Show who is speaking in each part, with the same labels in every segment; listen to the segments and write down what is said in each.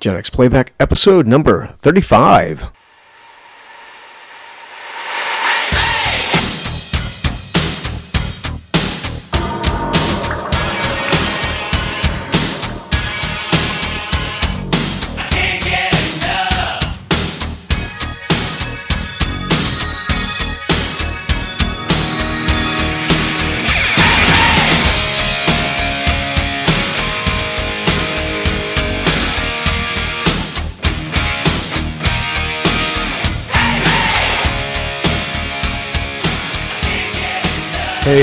Speaker 1: Gen X Playback, episode number 35.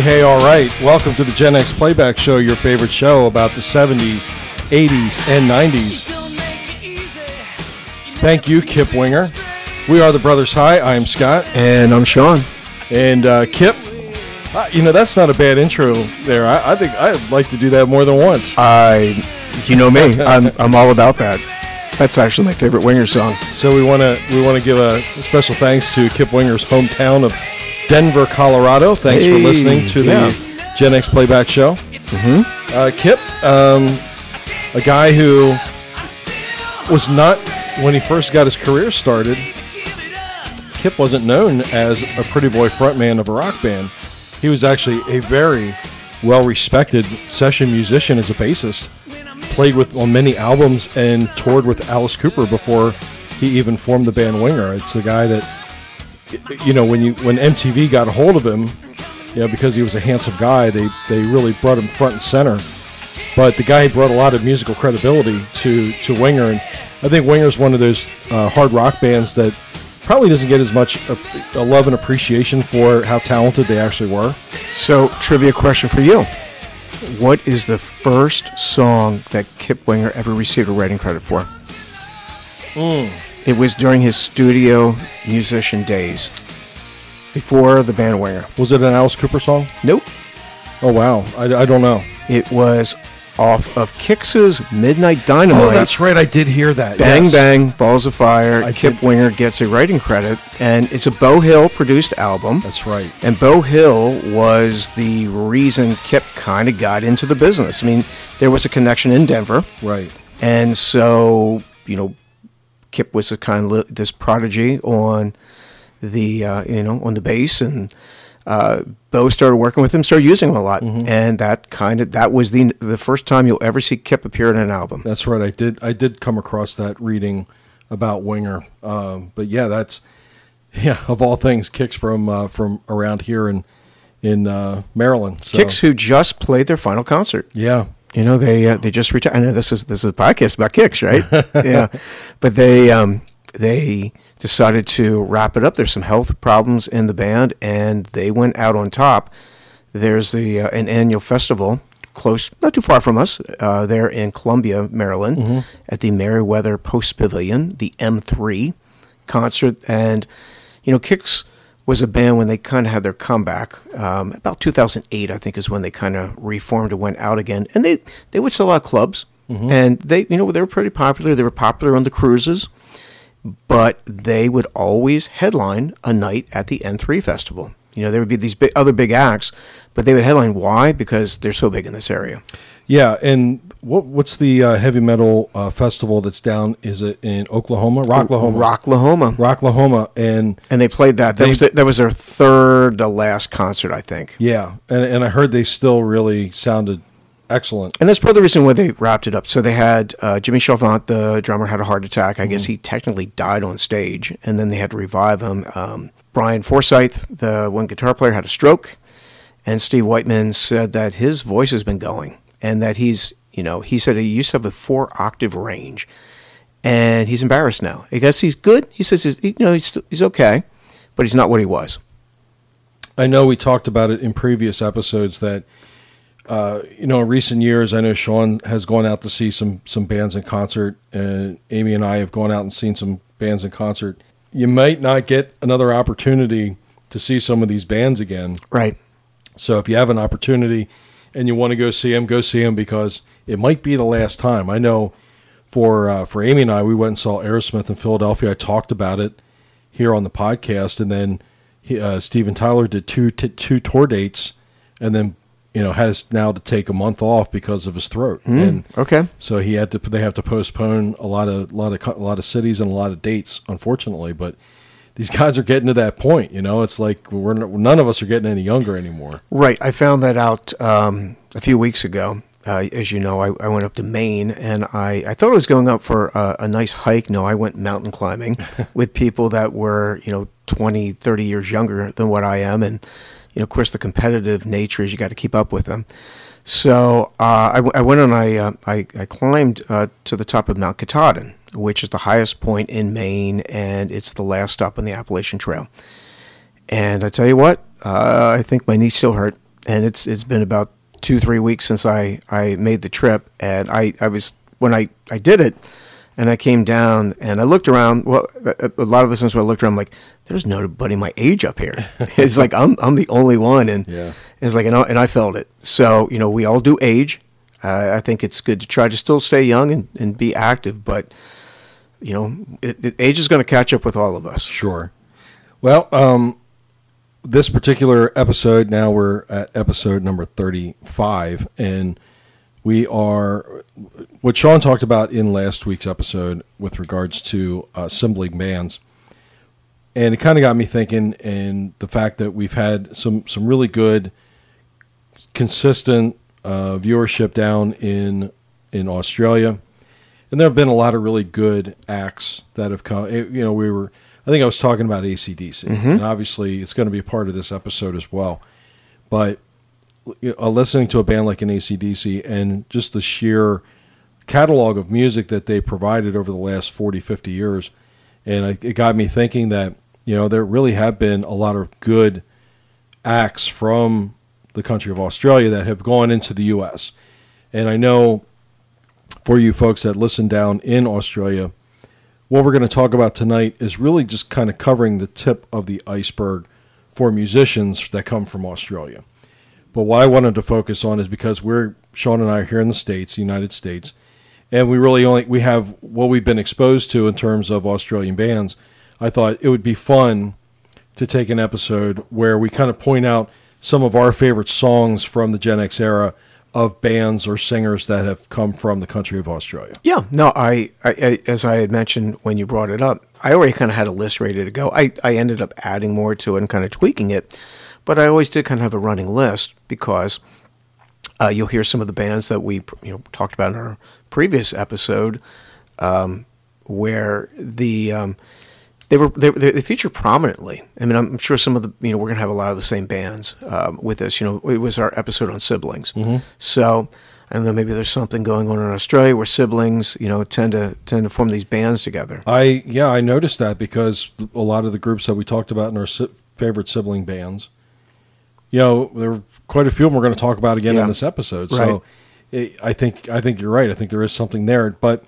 Speaker 2: Hey, all right. Welcome to the Gen X Playback Show, your favorite show about the 70s, 80s, and 90s. Thank you, Kip Winger. We are the Brothers High. I am Scott.
Speaker 1: And I'm Sean.
Speaker 2: And uh, Kip, uh, you know, that's not a bad intro there. I, I think I'd like to do that more than once.
Speaker 1: I, you know me, I'm, I'm all about that. That's actually my favorite Winger song.
Speaker 2: So we want to we want to give a special thanks to Kip Winger's hometown of Denver, Colorado. Thanks
Speaker 1: Hey,
Speaker 2: for listening to
Speaker 1: yeah.
Speaker 2: the Gen X Playback Show. Mm-hmm. Uh, Kip, um, a guy who was not when he first got his career started. Kip wasn't known as a pretty boy frontman of a rock band. He was actually a very well-respected session musician as a bassist. Played with on many albums and toured with Alice Cooper before he even formed the band Winger. It's a guy that you know, when you when MTV got a hold of him, you know, because he was a handsome guy, they they really brought him front and center. But the guy brought a lot of musical credibility to to Winger, and I think Winger's one of those uh, hard rock bands that probably doesn't get as much a love and appreciation for how talented they actually were.
Speaker 1: So, trivia question for you. What is the first song that Kip Winger ever received a writing credit for? It was during his studio musician days, before the band Winger.
Speaker 2: Was it an Alice Cooper song?
Speaker 1: Nope.
Speaker 2: Oh wow, I, I don't know.
Speaker 1: It was off of Kix's Midnight Dynamite.
Speaker 2: Oh, that's right. I did hear that.
Speaker 1: Bang
Speaker 2: yes.
Speaker 1: Bang, Balls of Fire.
Speaker 2: I
Speaker 1: Kip
Speaker 2: did-
Speaker 1: Winger gets a writing credit, and it's a Beau Hill produced album.
Speaker 2: That's right.
Speaker 1: And Beau Hill was the reason Kip kind of got into the business. I mean, there was a connection in Denver,
Speaker 2: Right.
Speaker 1: and so you know, Kip was a kind of this prodigy on the uh, you know on the bass, and uh, Beau started working with him, started using him a lot, and that kind of that was the the first time you'll ever see Kip appear in an album.
Speaker 2: That's right. I did. I did come across that reading about Winger. Um, but yeah, that's yeah. Of all things, Kix from uh, from around here in in uh, Maryland. So,
Speaker 1: Kix who just played their final concert.
Speaker 2: Yeah.
Speaker 1: You know, they uh, they just retired. I know this is this is a podcast about Kix, right? yeah, but they um, they decided to wrap it up. There's some health problems in the band, and they went out on top. There's the uh, an annual festival close, not too far from us, uh, there in Columbia, Maryland, at the Merriweather Post Pavilion, the M3 concert, and you know, Kix was a band when they kind of had their comeback. Um, about 2008, I think, is when they kind of reformed and went out again. And they they would sell out clubs, and they you know they were pretty popular. They were popular on the cruises, but they would always headline a night at the M3 festival. You know, there would be these big, other big acts, but they would headline. Why? Because they're so big in this area.
Speaker 2: Yeah. And what what's the uh, heavy metal uh, festival that's down? Is it in Oklahoma? Rocklahoma.
Speaker 1: Rocklahoma.
Speaker 2: Rocklahoma. And
Speaker 1: And they played that. That
Speaker 2: They-
Speaker 1: was the, that was their third to last concert, I think.
Speaker 2: yeah. And and I heard they still really sounded excellent.
Speaker 1: And that's part of the reason why they wrapped it up. So they had uh, Jimmy Chalfant, the drummer, had a heart attack. I guess he technically died on stage, and then they had to revive him. Um, Brian Forsythe, the one guitar player, had a stroke, and Steve Whiteman said that his voice has been going, and that he's, you know, he said he used to have a four octave range, and he's embarrassed now. I guess he's good. He says, he's, you know, he's, he's okay, but he's not what he was.
Speaker 2: I know we talked about it in previous episodes that uh, you know in recent years I know Sean has gone out to see some some bands in concert and Amy and I have gone out and seen some bands in concert. You might not get another opportunity to see some of these bands again.
Speaker 1: Right.
Speaker 2: So if you have an opportunity and you want to go see him, go see him because it might be the last time. I know for uh, for Amy and I, we went and saw Aerosmith in Philadelphia. I talked about it here on the podcast, and then he, uh, Steven Tyler did two t- two tour dates, and then you know, has now to take a month off because of his throat, and
Speaker 1: Okay.
Speaker 2: so he had to. They have to postpone a lot of, lot of, a lot of cities and a lot of dates, unfortunately. But these guys are getting to that point. You know, it's like we're none of us are getting any younger anymore.
Speaker 1: Right. I found that out um, a few weeks ago. Uh, as you know, I, I went up to Maine and I, I thought I was going up for a, a nice hike. No, I went mountain climbing with people that were, you know, 20, 30 years younger than what I am. And, you know, of course, the competitive nature is you got to keep up with them. So uh, I, went and I, uh, I, I climbed uh, to the top of Mount Katahdin, which is the highest point in Maine, and it's the last stop on the Appalachian Trail. And I tell you what, uh, I think my knee still hurt, and it's it's been about two three weeks since I I made the trip, and I I was when I I did it, and I came down and I looked around. Well, a, a lot of the times when I looked around, I'm like, there's nobody my age up here. it's like I'm I'm the only one, and
Speaker 2: Yeah.
Speaker 1: it's like and I, and I felt it. So you know, we all do age. Uh, I think it's good to try to still stay young and, and be active, but you know, it, it, age is going to catch up with all of us.
Speaker 2: Sure. Well, um, this particular episode, now we're at episode number 35, and we are what Sean talked about in last week's episode with regards to uh, assembling bands. And it kind of got me thinking, and the fact that we've had some, some really good, consistent uh, viewership down in in Australia and there have been a lot of really good acts that have come. it- You know, we were. I think I was talking about ACDC, and obviously it's going to be a part of this episode as well. But know, listening to a band like an ACDC and just the sheer catalog of music that they provided over the last 40, 50 years, and I, it got me thinking that you know there really have been a lot of good acts from the country of Australia that have gone into the U.S. And I know for you folks that listen down in Australia, what we're going to talk about tonight is really just kind of covering the tip of the iceberg for musicians that come from Australia. But what I wanted to focus on is because we're Sean and I are here in the states, United States, and we really only we have what we've been exposed to in terms of Australian bands. I thought it would be fun to take an episode where we kind of point out some of our favorite songs from the Gen X era of bands or singers that have come from the country of Australia.
Speaker 1: Yeah, no, I, I, I as I had mentioned when you brought it up, I already kind of had a list ready to go. I, I ended up adding more to it and kind of tweaking it, but I always did kind of have a running list because uh, you'll hear some of the bands that we you know talked about in our previous episode, um, where the um, they were they, they, they feature prominently. I mean, I'm sure some of the you know we're gonna have a lot of the same bands um, with us. You know, it was our episode on siblings, so. I don't know. Maybe there's something going on in Australia where siblings, you know, tend to tend to form these bands together.
Speaker 2: I yeah, I noticed that because a lot of the groups that we talked about in our si- favorite sibling bands, you know, there are quite a few of them we're going to talk about again
Speaker 1: Yeah.
Speaker 2: in this episode.
Speaker 1: Right.
Speaker 2: So it, I think I think you're right. I think there is something there, but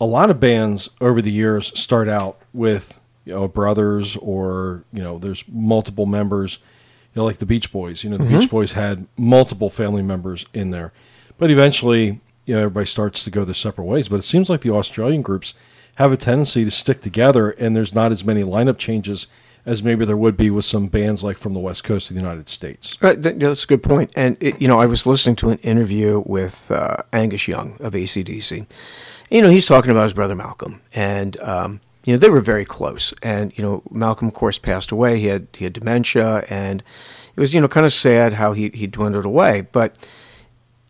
Speaker 2: a lot of bands over the years start out with you know brothers or you know there's multiple members. You know, like the Beach Boys. You know, the mm-hmm. Beach Boys had multiple family members in there, but eventually, you know, everybody starts to go their separate ways. But it seems like the Australian groups have a tendency to stick together, and there's not as many lineup changes as maybe there would be with some bands like from the west coast of the United States.
Speaker 1: Right, that's a good point. And it, you know, I was listening to an interview with uh, Angus Young of ACDC. You know, he's talking about his brother Malcolm, and um, you know they were very close. And you know, Malcolm, of course, passed away. He had he had dementia, and it was you know kind of sad how he he dwindled away. But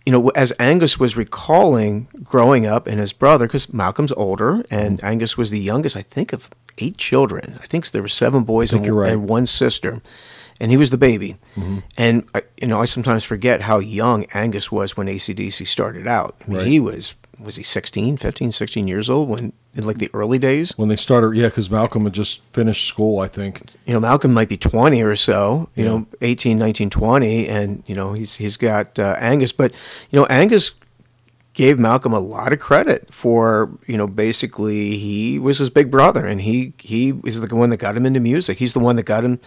Speaker 1: you know, as Angus was recalling growing up and his brother, because Malcolm's older and Angus was the youngest, I think, of eight children. I think there were seven boys and,
Speaker 2: right.
Speaker 1: and one sister, and he was the baby. And I, you know, I sometimes forget how young Angus was when ACDC started out. I mean,
Speaker 2: Right.
Speaker 1: he was was he 16, 15, 16 years old when in like the early days.
Speaker 2: When they started, yeah, because Malcolm had just finished school, I think.
Speaker 1: You know, Malcolm might be 20 or so, you
Speaker 2: Yeah.
Speaker 1: know, 18, 19, 20 and you know, he's he's got uh, Angus, but you know, Angus gave Malcolm a lot of credit for, you know, basically he was his big brother and he he is the one that got him into music. He's the one that got him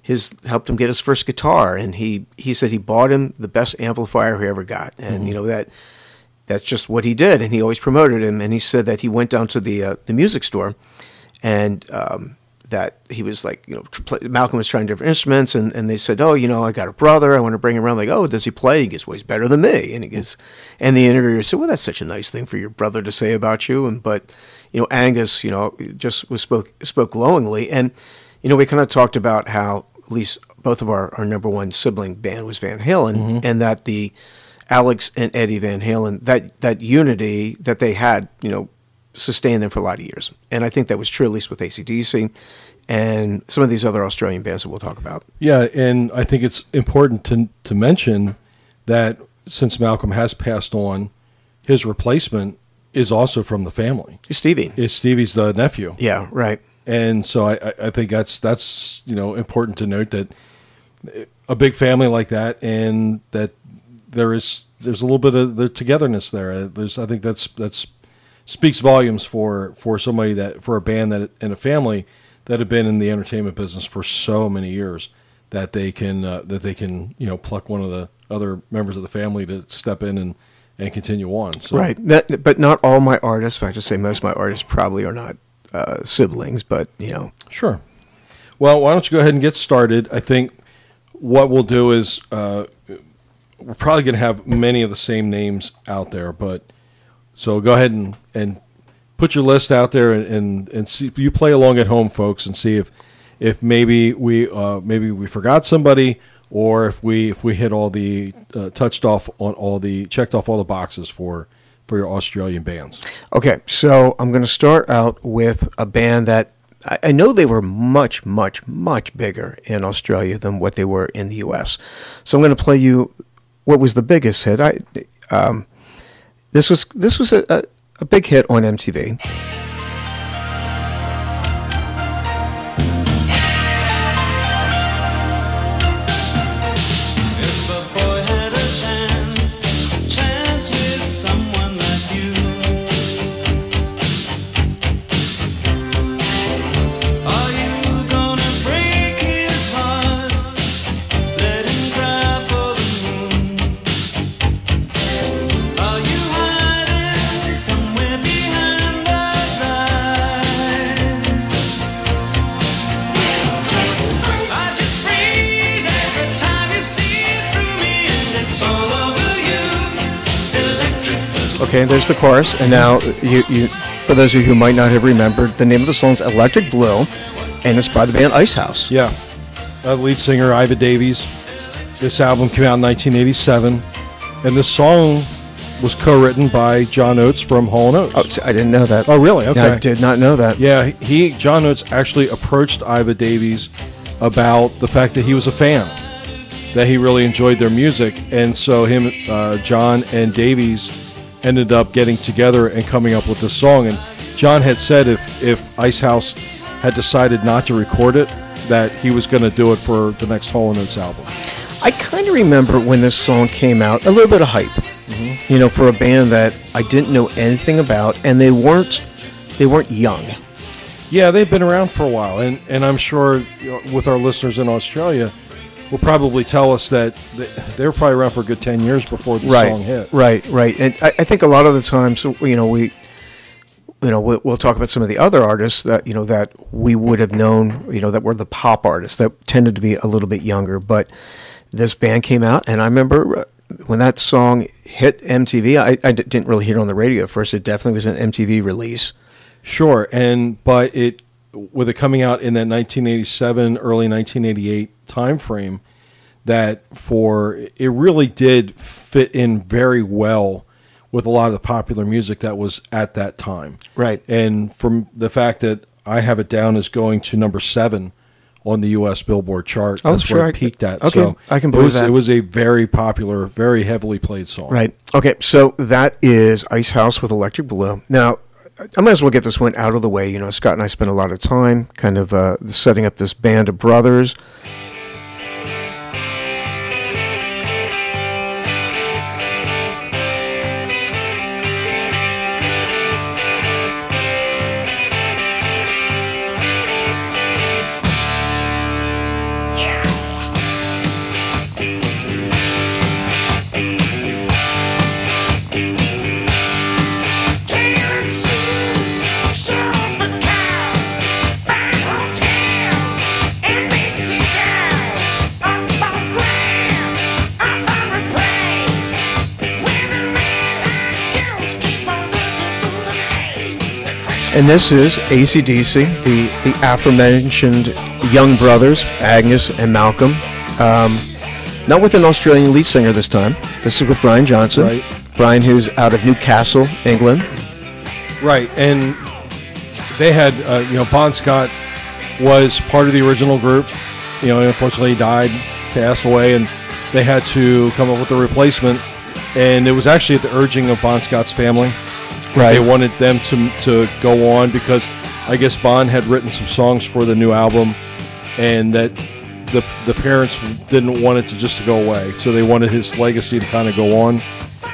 Speaker 1: his helped him get his first guitar and he he said he bought him the best amplifier he ever got. And you know that that's just what he did and he always promoted him and he said that he went down to the uh, the music store and um, that he was like, you know, play, Malcolm was trying different instruments, and, and they said, oh, you know, I got a brother, I want to bring him around. Like, oh, does he play? He goes, well, he's better than me. And he goes, and the interviewer said, well, that's such a nice thing for your brother to say about you. And but, you know, Angus, you know, just was spoke spoke glowingly, and you know, we kind of talked about how at least both of our, our number one sibling band was Van Halen, mm-hmm. and that the Alex and Eddie Van Halen that that unity that they had, you know, sustained them for a lot of years. And I think that was true at least with ACDC and some of these other Australian bands that we'll talk about.
Speaker 2: Yeah, and I think it's important to to mention that since Malcolm has passed on, his replacement is also from the family.
Speaker 1: It's Stevie.
Speaker 2: It's Stevie's the nephew,
Speaker 1: Yeah, right.
Speaker 2: and so I, I- think that's that's you know important to note that a big family like that, and that there is there's a little bit of the togetherness there. Uh, There's I think that's that's speaks volumes for for somebody that for a band that and a family that have been in the entertainment business for so many years that they can uh, that they can you know pluck one of the other members of the family to step in and and continue on. So
Speaker 1: Right. That, but not all my artists, I say most of my artists probably are not uh, siblings, but, you know,
Speaker 2: Sure. Well, why don't you go ahead and get started? I think what we'll do is uh, we're probably going to have many of the same names out there, but so go ahead and, and put your list out there and, and, and see if you play along at home, folks, and see if if maybe we uh, maybe we forgot somebody or if we if we hit all the uh, touched off on all the checked off all the boxes for for your Australian bands.
Speaker 1: Okay, so I'm going to start out with a band that I, I know they were much, much, much bigger in Australia than what they were in the U.S. So I'm going to play you what was the biggest hit. I um, this was this was a, a, a big hit on MTV. There's the chorus, and now you, you for those of you who might not have remembered, the name of the song is Electric Blue, and it's by the band Ice House.
Speaker 2: Yeah. Uh, lead singer Iva Davies. This album came out in 1987, and this song was co-written by John Oates from Hall & Oates.
Speaker 1: Oh, see, I didn't know that.
Speaker 2: Oh, really? Okay.
Speaker 1: I did not know that.
Speaker 2: Yeah, he John Oates actually approached Iva Davies about the fact that he was a fan, that he really enjoyed their music, and so him, uh, John, and Davies ended up getting together and coming up with this song. And John had said if if Icehouse had decided not to record it, that he was going to do it for the next Hall & Oates album.
Speaker 1: I kind of remember when this song came out, a little bit of hype, mm-hmm. you know, for a band that I didn't know anything about, and they weren't they weren't young.
Speaker 2: Yeah, they've been around for a while, and, and I'm sure you know, with our listeners in Australia, will probably tell us that they, were probably around for a good 10 years before the
Speaker 1: right,
Speaker 2: song hit.
Speaker 1: right, right. And I, I think a lot of the times, you know, we, you know, we'll, we'll talk about some of the other artists that you know that we would have known, you know, that were the pop artists that tended to be a little bit younger. But this band came out, and I remember uh, when that song hit MTV. I didn't really hear it on the radio at first. It definitely was an MTV release.
Speaker 2: Sure, and but it with it coming out in that 1987, early 1988 time frame, that for it really did fit in very well with a lot of the popular music that was at that time.
Speaker 1: Right.
Speaker 2: And from the fact that I have it down as going to number seven on the U.S. Billboard chart,
Speaker 1: Oh,
Speaker 2: that's
Speaker 1: sure,
Speaker 2: where it peaked at.
Speaker 1: okay,
Speaker 2: so
Speaker 1: I can
Speaker 2: it
Speaker 1: believe
Speaker 2: was,
Speaker 1: that.
Speaker 2: It was a very popular, very heavily played song.
Speaker 1: Right. Okay. So that is Icehouse with Electric Blue. Now, I might as well get this one out of the way. You know, Scott and I spent a lot of time kind of uh, setting up this band of brothers. And this is ACDC, the, the aforementioned young brothers, Angus and Malcolm. Um, not with an Australian lead singer this time. This is with Brian Johnson.
Speaker 2: Right.
Speaker 1: Brian, who's out of Newcastle, England.
Speaker 2: Right, and they had, uh, you know, Bon Scott was part of the original group. You know, unfortunately, he died, passed away, and they had to come up with a replacement. And it was actually at the urging of Bon Scott's family.
Speaker 1: Right.
Speaker 2: They wanted them to to go on because I guess Bon had written some songs for the new album, and that the the parents didn't want it to just to go away, so they wanted his legacy to kind of go on,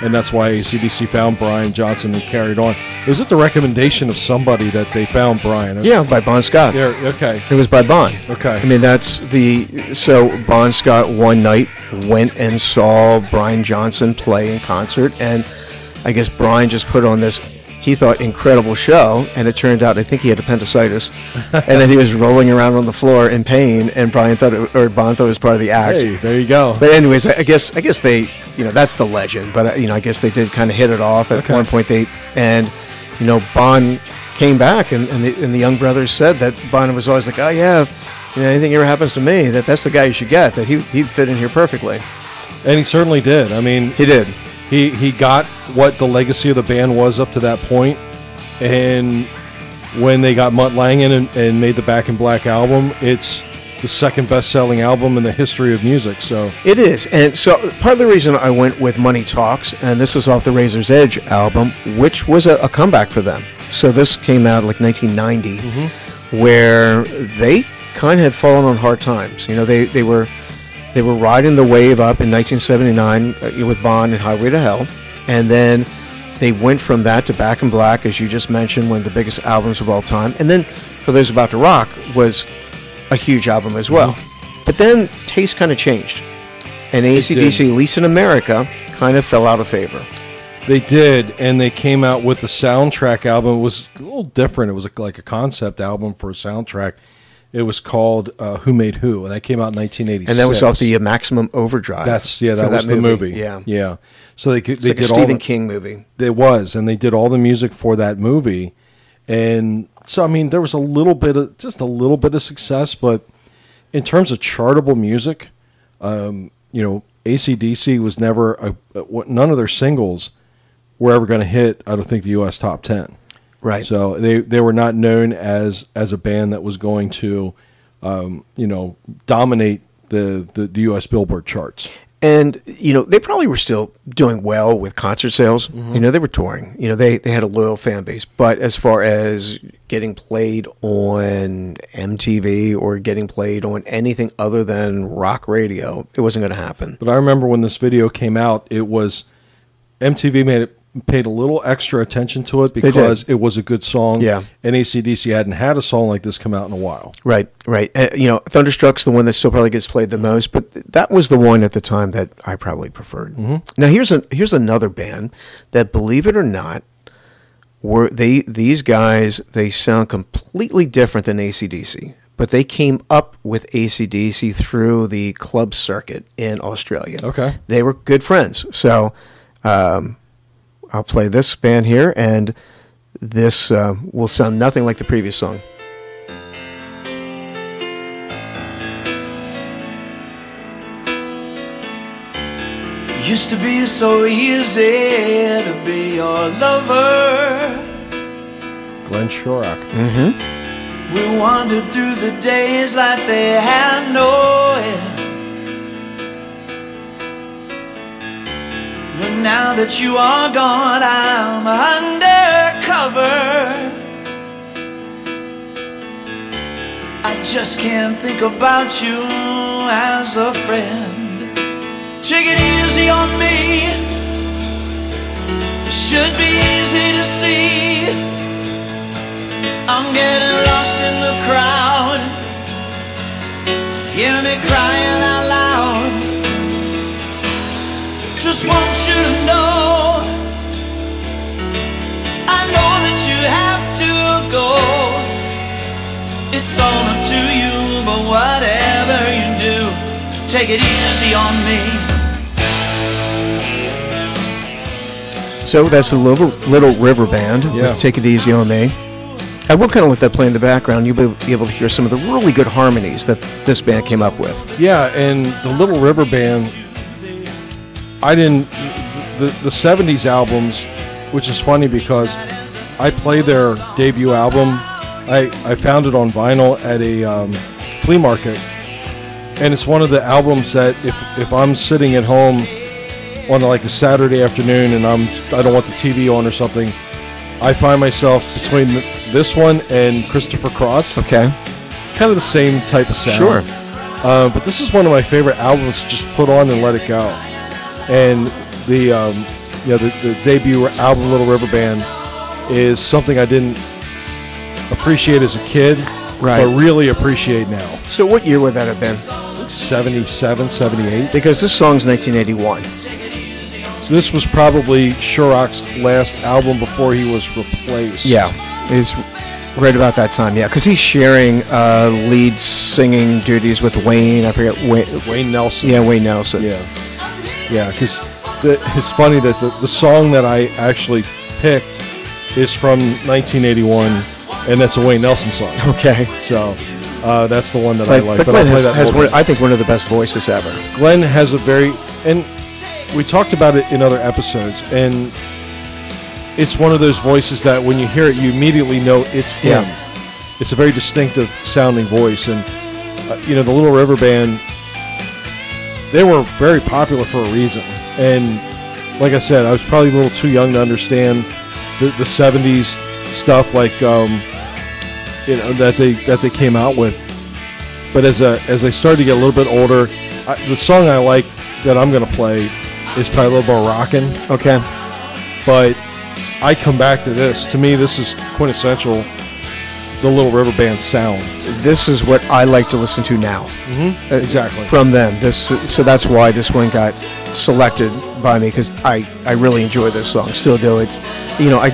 Speaker 2: and that's why CBC found Brian Johnson and carried on. Was it the recommendation of somebody that they found Brian?
Speaker 1: Yeah, by Bon Scott.
Speaker 2: There. Okay.
Speaker 1: It was by Bon.
Speaker 2: Okay.
Speaker 1: I mean, that's the. So Bon Scott one night went and saw Brian Johnson play in concert, and I guess Brian just put on this. He thought incredible show, and it turned out I think he had appendicitis, and then he was rolling around on the floor in pain. And Brian thought, it, or Bon thought it was part of the act.
Speaker 2: Hey, there you go.
Speaker 1: But anyways, I guess I guess they, you know, that's the legend. But uh, you know, I guess they did kind of hit it off at
Speaker 2: Okay.
Speaker 1: one point. They and you know, Bon came back, and and the, and the young brothers said that Bon was always like, oh yeah, if, you know, anything ever happens to me, that that's the guy you should get. That he he'd fit in here perfectly.
Speaker 2: And he certainly did. I mean,
Speaker 1: He did.
Speaker 2: He he got what the legacy of the band was up to that point, and when they got Mutt Lange and, and made the Back in Black album, it's the second best-selling album in the history of music. So
Speaker 1: It is, and so part of the reason I went with Money Talks, and this is off the Razor's Edge album, which was a, a comeback for them. So this came out like 1990, mm-hmm. where they kind of had fallen on hard times. You know, they, they were they were riding the wave up in 1979 uh, with Bon and Highway to Hell, and then they went from that to Back in Black, as you just mentioned, one of the biggest albums of all time, and then for those about to rock was a huge album as well. But then taste kind of changed, and ACDC, at least in America, kind of fell out of favor.
Speaker 2: they did, and they came out with the soundtrack album. It was a little different. It was like a concept album for a soundtrack. It was called uh, "Who Made Who," and that came out in 1986.
Speaker 1: And that was off the uh, Maximum Overdrive.
Speaker 2: That's yeah, that was the movie.
Speaker 1: Yeah,
Speaker 2: yeah. So they could
Speaker 1: it's
Speaker 2: they
Speaker 1: like a
Speaker 2: did all
Speaker 1: Stephen
Speaker 2: the-
Speaker 1: King movie.
Speaker 2: It was, and they did all the music for that movie, and so I mean, there was a little bit of just a little bit of success, but in terms of chartable music, um, you know, ACDC was never a, a, none of their singles were ever going to hit. I don't think the U.S. top ten.
Speaker 1: Right.
Speaker 2: So they they were not known as as a band that was going to, um, you know, dominate the, the the U.S. Billboard charts.
Speaker 1: and you know they probably were still doing well with concert sales.
Speaker 2: Mm-hmm.
Speaker 1: You know they were touring. You know they they had a loyal fan base. But as far as getting played on MTV or getting played on anything other than rock radio, it wasn't going to happen.
Speaker 2: But I remember when this video came out, it was MTV made it paid a little extra attention to it because it was a good song.
Speaker 1: Yeah.
Speaker 2: and ACDC hadn't had a song like this come out in a while.
Speaker 1: Right, right. Uh, you know, Thunderstruck's the one that still probably gets played the most, but th- that was the one at the time that I probably preferred. Now here's a here's another band that, believe it or not, were they these guys they sound completely different than ACDC, but they came up with ACDC through the club circuit in Australia.
Speaker 2: Okay.
Speaker 1: they were good friends. So um, I'll play this band here, and this uh, will sound nothing like the previous song.
Speaker 3: Used to be so easy to be your lover.
Speaker 2: Glenn Shorrock.
Speaker 3: We wandered through the days like they had no end. But now that you are gone, I'm undercover. I just can't think about you as a friend. Take it easy on me. Should be easy to see. I'm getting lost in the crowd. Hear me crying out loud. It's all up to you, but whatever you do, take it easy on me.
Speaker 1: So that's the Little, Little River Band.
Speaker 2: Yeah.
Speaker 1: with Take it easy on me. I will kind of let that play in the background. You'll be able to hear some of the really good harmonies that this band came up with.
Speaker 2: Yeah, and the Little River Band, I didn't. The, the 70s albums, which is funny because I play their debut album. I, I found it on vinyl at a um, flea market. And it's one of the albums that if, if I'm sitting at home on like a Saturday afternoon and I'm I don't want the TV on or something, I find myself between this one and Christopher Cross.
Speaker 1: Okay.
Speaker 2: Kind of the same type of sound.
Speaker 1: Sure.
Speaker 2: Uh, but this is one of my favorite albums to just put on and let it go. And the um, yeah the, the debut album Little River Band is something I didn't appreciate as a kid,
Speaker 1: Right.
Speaker 2: but really appreciate now.
Speaker 1: So, what year would that have been?
Speaker 2: 77, 78.
Speaker 1: Because this song's 1981.
Speaker 2: So this was probably Shorrock's last album before he was replaced.
Speaker 1: Yeah, it's right about that time. Yeah, because he's sharing uh, lead singing duties with Wayne. I forget Wayne.
Speaker 2: Wayne Nelson.
Speaker 1: Yeah, Wayne Nelson.
Speaker 2: Yeah, yeah. Because it's funny that the, the song that I actually picked is from 1981, and that's a Wayne Nelson song.
Speaker 1: Okay.
Speaker 2: So uh, that's the one that I like.
Speaker 1: but
Speaker 2: But
Speaker 1: Glenn
Speaker 2: I'll play
Speaker 1: has,
Speaker 2: that
Speaker 1: has one, I think one of the best voices ever.
Speaker 2: Glenn has a very and we talked about it in other episodes, and it's one of those voices that when you hear it, you immediately know it's him.
Speaker 1: Yeah.
Speaker 2: It's a very distinctive sounding voice, and uh, you know the Little River Band. They were very popular for a reason, and like I said, I was probably a little too young to understand the, the '70s stuff, like um, you know that they that they came out with. But as a as I started to get a little bit older, I, the song I liked that I'm gonna play is probably a little more rockin'.
Speaker 1: Okay.
Speaker 2: But I come back to this. To me, this is quintessential. The Little River Band sound.
Speaker 1: This is what I like to listen to now.
Speaker 2: Mm-hmm. Exactly.
Speaker 1: From them. This so that's why this one got selected by me because I I really enjoy this song. Still do. It's you know I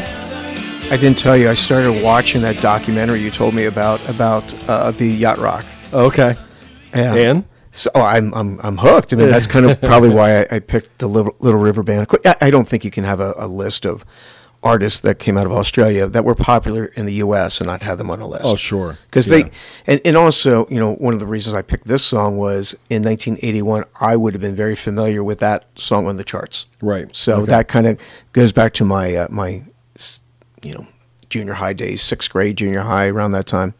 Speaker 1: I didn't tell you I started watching that documentary you told me about about uh, the yacht rock.
Speaker 2: Okay.
Speaker 1: Yeah.
Speaker 2: And
Speaker 1: So oh, I'm I'm I'm hooked. I mean, that's kind of probably why I, I picked the Little, Little River Band. I, I don't think you can have a, a list of artists that came out of Australia that were popular in the U.S. and not have them on a list.
Speaker 2: Oh, sure.
Speaker 1: because
Speaker 2: Yeah.
Speaker 1: they and, and also you know one of the reasons I picked this song was in 1981 I would have been very familiar with that song on the charts.
Speaker 2: Right.
Speaker 1: So
Speaker 2: Okay.
Speaker 1: that kind of goes back to my uh, my you know junior high days, sixth grade, junior high, around that time.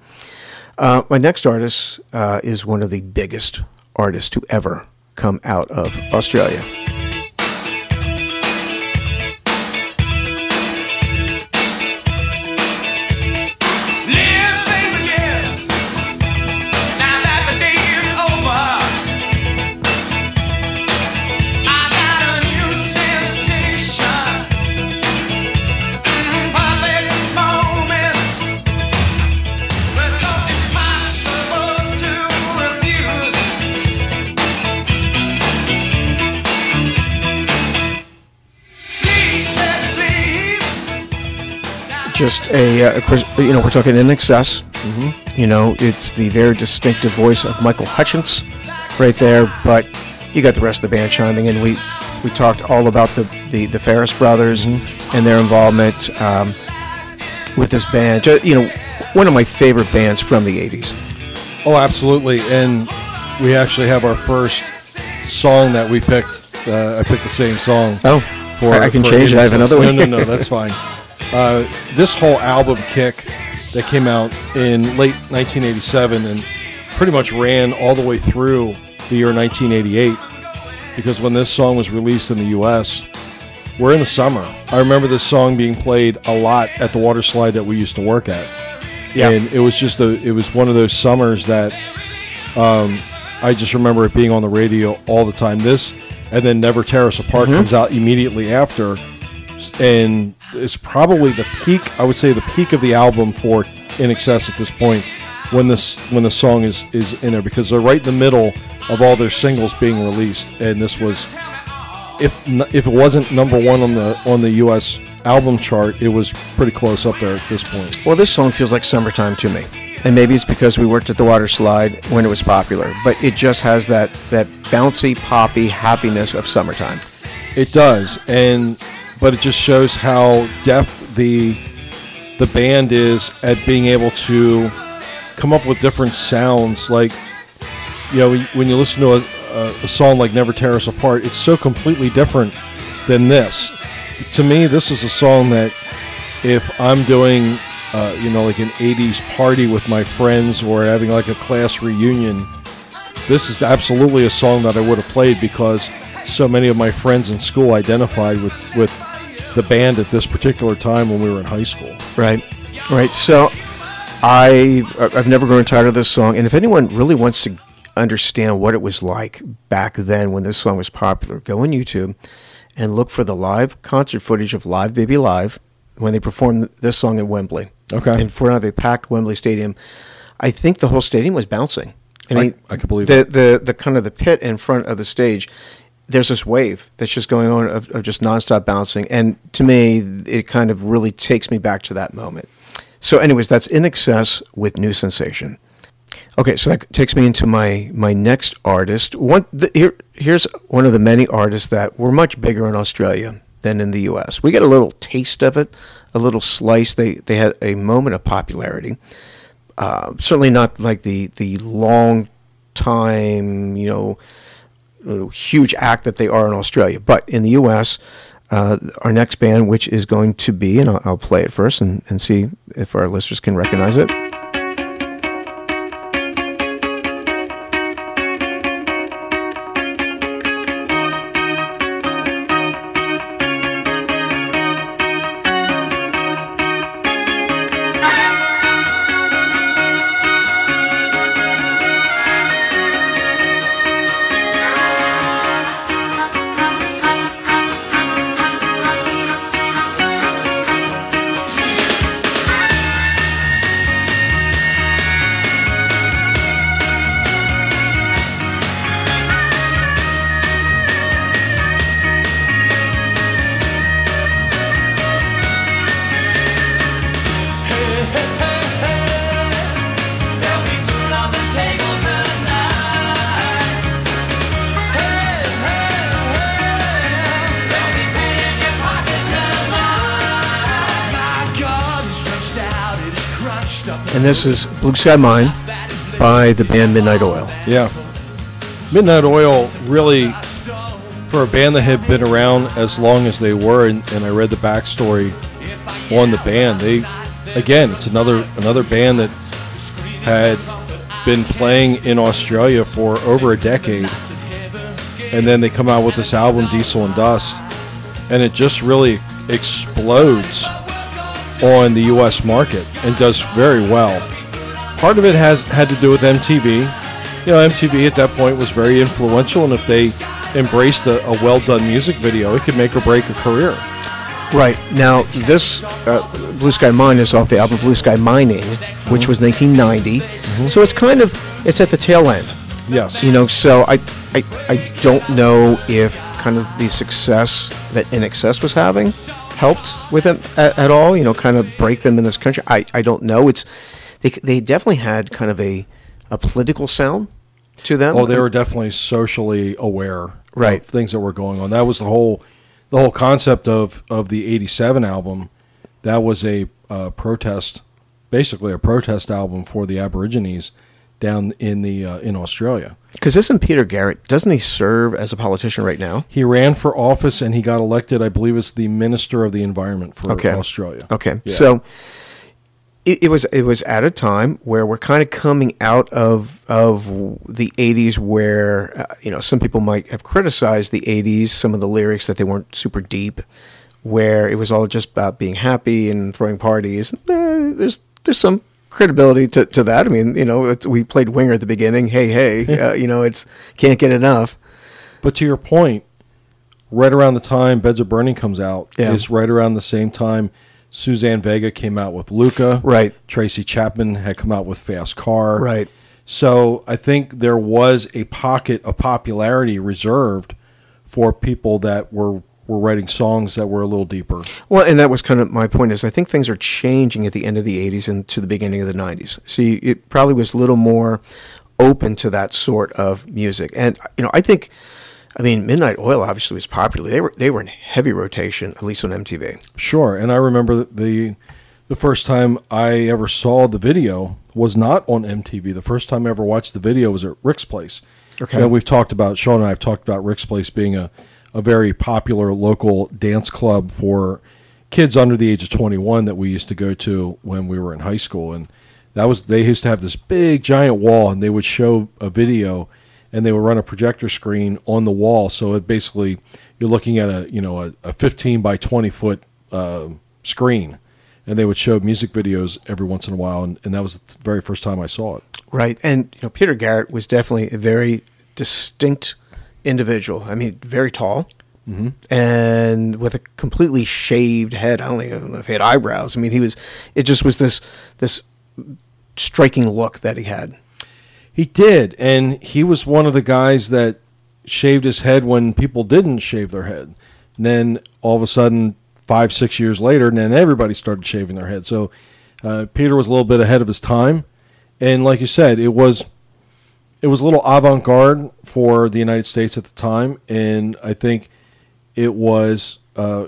Speaker 1: Uh, my next artist uh, is one of the biggest artists to ever come out of Australia. Just a, uh, of you know, we're talking INXS. Mm-hmm. You know, it's the very distinctive voice of Michael Hutchence right there, but you got the rest of the band chiming in. We we talked all about the the, the Farriss brothers and their involvement um, with this band. You know, one of my favorite bands from the '80s.
Speaker 2: Oh, absolutely. And we actually have our first song that we picked. Uh, I picked the same song.
Speaker 1: Oh, I, I can
Speaker 2: for
Speaker 1: change it. I have another one.
Speaker 2: No, no, no, that's fine. Uh, this whole album kick that came out in late 1987 and pretty much ran all the way through the year 1988 because when this song was released in the U.S., we're in the summer. I remember this song being played a lot at the water slide that we used to work at.
Speaker 1: Yeah.
Speaker 2: And it was just a, it was one of those summers that um, I just remember it being on the radio all the time. This and then Never Tear Us Apart
Speaker 1: Mm-hmm.
Speaker 2: comes out immediately after, and it's probably the peak. I would say the peak of the album for INXS at this point when this when the song is is in there because they're right in the middle of all their singles being released, and this was if if it wasn't number one on the on the U.S. album chart, it was pretty close up there at this point.
Speaker 1: Well, this song feels like summertime to me. And maybe it's because we worked at the water slide when it was popular, but it just has that, that bouncy, poppy happiness of summertime.
Speaker 2: It does, and but it just shows how deft the the band is at being able to come up with different sounds. Like, you know, when you listen to a, a, song like Never Tear Us Apart, it's so completely different than this. To me, this is a song that if I'm doing, uh, you know, like an 80s party with my friends or having like a class reunion, this is absolutely a song that I would have played because so many of my friends in school identified with, with the band at this particular time when we were in high school.
Speaker 1: Right, right. So I I've never grown tired of this song, and if anyone really wants to understand what it was like back then when this song was popular, go on YouTube and look for the live concert footage of Live Baby Live when they performed this song in Wembley.
Speaker 2: Okay.
Speaker 1: in front of a packed Wembley Stadium. I think the whole stadium was bouncing. I
Speaker 2: I-
Speaker 1: mean,
Speaker 2: I could believe
Speaker 1: the,
Speaker 2: it.
Speaker 1: the the kind of the pit in front of the stage. There's this wave that's just going on of, of just nonstop bouncing, and to me, it kind of really takes me back to that moment. So, anyways, that's INXS with new sensation. Okay, so that takes me into my my next artist. One the, here here's one of the many artists that were much bigger in Australia than in the U.S. We get a little taste of it, a little slice. They they had a moment of popularity. Uh, certainly not like the the long time, you know, huge act that they are in Australia. But in the U.S., uh, our next band, which is going to be, and I'll, I'll play it first and, and see if our listeners can recognize it. And this is Blue Sky Mine by the band Midnight Oil.
Speaker 2: Yeah. Midnight Oil really, for a band that had been around as long as they were, and, and I read the backstory on the band. They, again, it's another another band that had been playing in Australia for over a decade, and then they come out with this album, Diesel and Dust, and it just really explodes on the U.S. market and does very well. Part of it has had to do with MTV. You know, MTV at that point was very influential, and if they embraced a, a well done music video, it could make or break a career.
Speaker 1: Right. Now, this uh, Blue Sky Mine is off the album Blue Sky Mining, which was 1990. So it's kind of, it's at the tail end.
Speaker 2: Yes.
Speaker 1: You know, so I, I, I don't know if kind of the success that INXS was having helped with them at, at all. You know, kind of break them in this country. I, I don't know. It's they, they definitely had kind of a a political sound to them.
Speaker 2: Oh, they were definitely socially aware
Speaker 1: Right.
Speaker 2: of things that were going on. That was the whole the whole concept of of the 87 album. That was a uh, protest basically a protest album for the Aborigines down in the uh, in Australia.
Speaker 1: Because isn't Peter Garrett? Doesn't he serve as a politician right now?
Speaker 2: He ran for office and he got elected, I believe, as the Minister of the Environment for
Speaker 1: Okay.
Speaker 2: Australia.
Speaker 1: Okay,
Speaker 2: Yeah.
Speaker 1: so it, it was it was at a time where we're kind of coming out of of the '80s, where uh, you know some people might have criticized the '80s, some of the lyrics that they weren't super deep, where it was all just about being happy and throwing parties. Eh, there's there's some credibility to, to that. I mean, you know, it's, we played Winger at the beginning. Hey, hey, uh, you know, it's can't get enough.
Speaker 2: But to your point, right around the time Beds of Burning comes out
Speaker 1: Yeah.
Speaker 2: is right around the same time Suzanne Vega came out with Luka.
Speaker 1: Right.
Speaker 2: Tracy Chapman had come out with Fast Car.
Speaker 1: Right.
Speaker 2: So I think there was a pocket of popularity reserved for people that were were writing songs that were a little deeper.
Speaker 1: Well, and that was kind of my point. Is I think things are changing at the end of the '80s and to the beginning of the '90s. So you, it probably was a little more open to that sort of music. And you know, I think, I mean, Midnight Oil obviously was popular. They were they were in heavy rotation, at least on MTV.
Speaker 2: Sure, and I remember the the first time I ever saw the video was not on MTV. The first time I ever watched the video was at Rick's Place.
Speaker 1: Okay.
Speaker 2: Know, we've talked about Sean and I have talked about Rick's Place being a, a very popular local dance club for kids under the age of 21 that we used to go to when we were in high school. And that was they used to have this big giant wall and they would show a video and they would run a projector screen on the wall. So it basically you're looking at a you know a, a 15 by 20 foot uh, screen. And they would show music videos every once in a while and, and that was the very first time i saw it.
Speaker 1: Right. And you know, Peter Garrett was definitely a very distinct individual. I mean, very tall. And with a completely shaved head, I don't even know if he had eyebrows. I mean, he was. It just was this this striking look that he had.
Speaker 2: He did, and he was one of the guys that shaved his head when people didn't shave their head. And then all of a sudden, five six years later, and then everybody started shaving their head. So uh, Peter was a little bit ahead of his time, and like you said, it was it was a little avant garde for the United States at the time, and I think it was uh,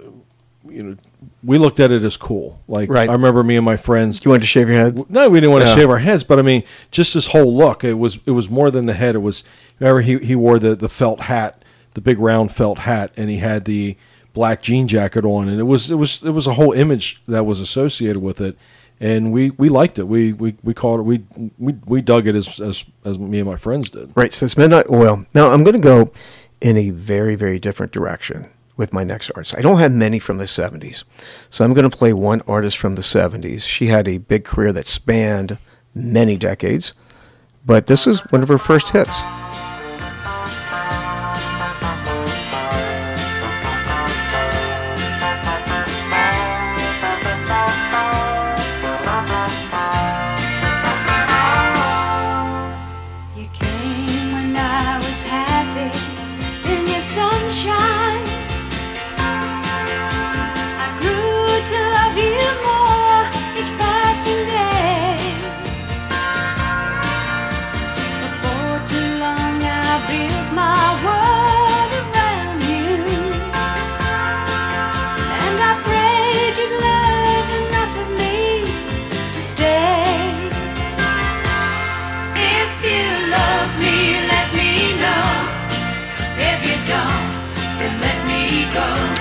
Speaker 2: you know we looked at it as cool. Like
Speaker 1: Right.
Speaker 2: I remember me and my friends
Speaker 1: You wanted to shave your heads?
Speaker 2: no, we didn't want to shave our heads, but I mean, just this whole look. It was it was more than the head. It was remember he he wore the the felt hat, the big round felt hat, and he had the black jean jacket on, and it was it was it was a whole image that was associated with it, and we we liked it. We we we called it we we we dug it as as as me and my friends did.
Speaker 1: Right. So it's Midnight Oil. Now I'm going to go in a very, very different direction with my next artist. I don't have many from the 70s. So I'm going to play one artist from the 70s. She had a big career that spanned many decades, but this is one of her first hits.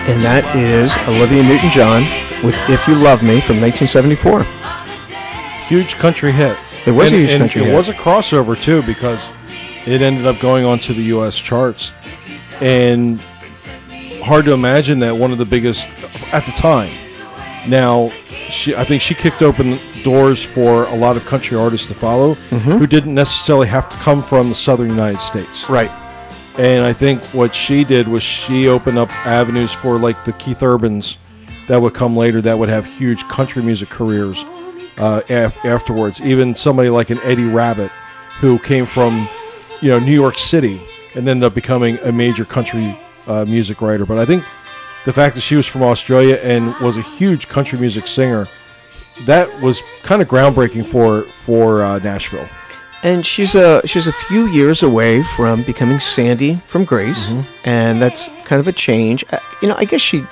Speaker 4: And
Speaker 1: that is Olivia Newton John with If You Love Me from 1974.
Speaker 2: Huge country hit.
Speaker 1: It was a huge
Speaker 2: and
Speaker 1: country
Speaker 2: It
Speaker 1: hit.
Speaker 2: was a crossover too because it ended up going onto the U.S. charts, and hard to imagine that one of the biggest at the time. Now, she I think she kicked open doors for a lot of country artists to follow
Speaker 1: Mm-hmm.
Speaker 2: who didn't necessarily have to come from the southern United States.
Speaker 1: Right.
Speaker 2: And I think what she did was she opened up avenues for like the Keith Urbans that would come later that would have huge country music careers uh, af- afterwards. Even somebody like an Eddie Rabbitt who came from you know New York City and ended up becoming a major country uh, music writer. But I think the fact that she was from Australia and was a huge country music singer that was kind of groundbreaking for for uh, Nashville.
Speaker 1: And she's a she's a few years away from becoming Sandy from Grease, and that's kind of a change. Uh, you know, I guess she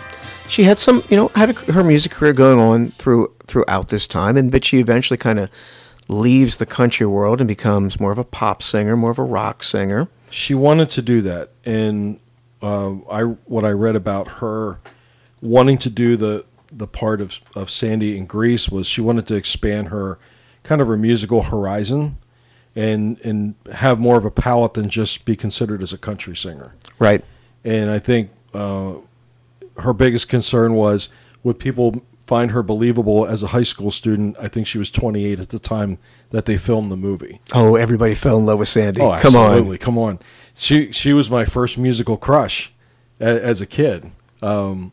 Speaker 1: she had some you know had a, her music career going on through throughout this time, and but she eventually kind of leaves the country world and becomes more of a pop singer, more of a rock singer.
Speaker 2: she wanted to do that. And uh, I what I read about her wanting to do the the part of of Sandy in Grease was she wanted to expand her kind of her musical horizon and and have more of a palette than just be considered as a country singer.
Speaker 1: Right.
Speaker 2: And I think uh, her biggest concern was would people find her believable as a high school student? I think she was 28 at the time that they filmed the movie.
Speaker 1: Oh, everybody fell in love with Sandy.
Speaker 2: Oh,
Speaker 1: Come
Speaker 2: absolutely.
Speaker 1: on.
Speaker 2: Come on. She she was my first musical crush a, as a kid, um,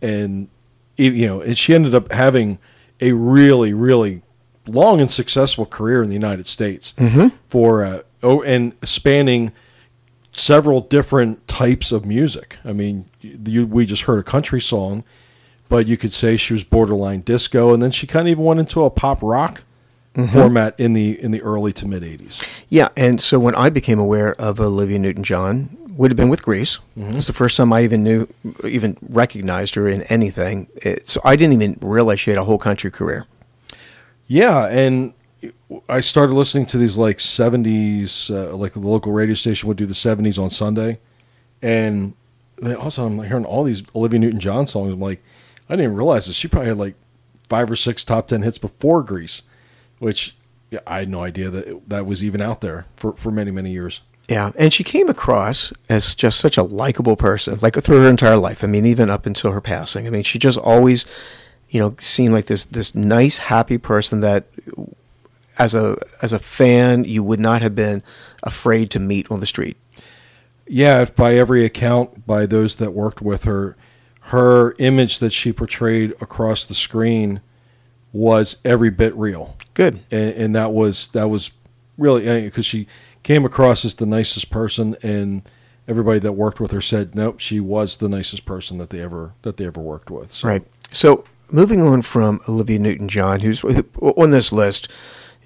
Speaker 2: and you know, and she ended up having a really really long and successful career in the United States mm-hmm. for uh, oh, and spanning several different types of music. I mean, you, we just heard a country song, but you could say she was borderline disco, and then she kind of even went into a pop rock mm-hmm. format in the in the early to mid '80s.
Speaker 1: Yeah, and so when I became aware of Olivia Newton-John would have been with Grease. Mm-hmm. It's the first time I even knew, even recognized her in anything. It, so I didn't even realize she had a whole country career.
Speaker 2: Yeah, and I started listening to these like '70s, uh, like the local radio station would do the '70s on Sunday, and then also I'm hearing all these Olivia Newton-John songs. I'm like, I didn't realize that she probably had like five or six top ten hits before Grease, which yeah, I had no idea that it, that was even out there for for many many years.
Speaker 1: Yeah, and she came across as just such a likable person, like through her entire life. I mean, even up until her passing. I mean, she just always, you know, seemed like this this nice, happy person that, as a as a fan, you would not have been afraid to meet on the street.
Speaker 2: Yeah, if by every account, by those that worked with her, her image that she portrayed across the screen was every bit real,
Speaker 1: Good.
Speaker 2: and, and that was that was really because she came across as the nicest person, and everybody that worked with her said, nope, she was the nicest person that they ever that they ever worked with. So,
Speaker 1: Right. So moving on from Olivia Newton-John, who's on this list,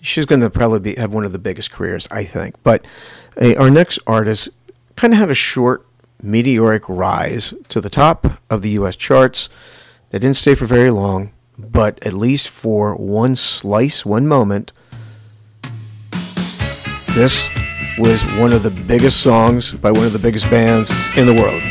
Speaker 1: she's going to probably be, have one of the biggest careers, I think. But uh, our next artist kind of had a short, meteoric rise to the top of the U.S. charts. They didn't stay for very long, but at least for one slice, one moment, this was one of the biggest songs by one of the biggest bands in the world.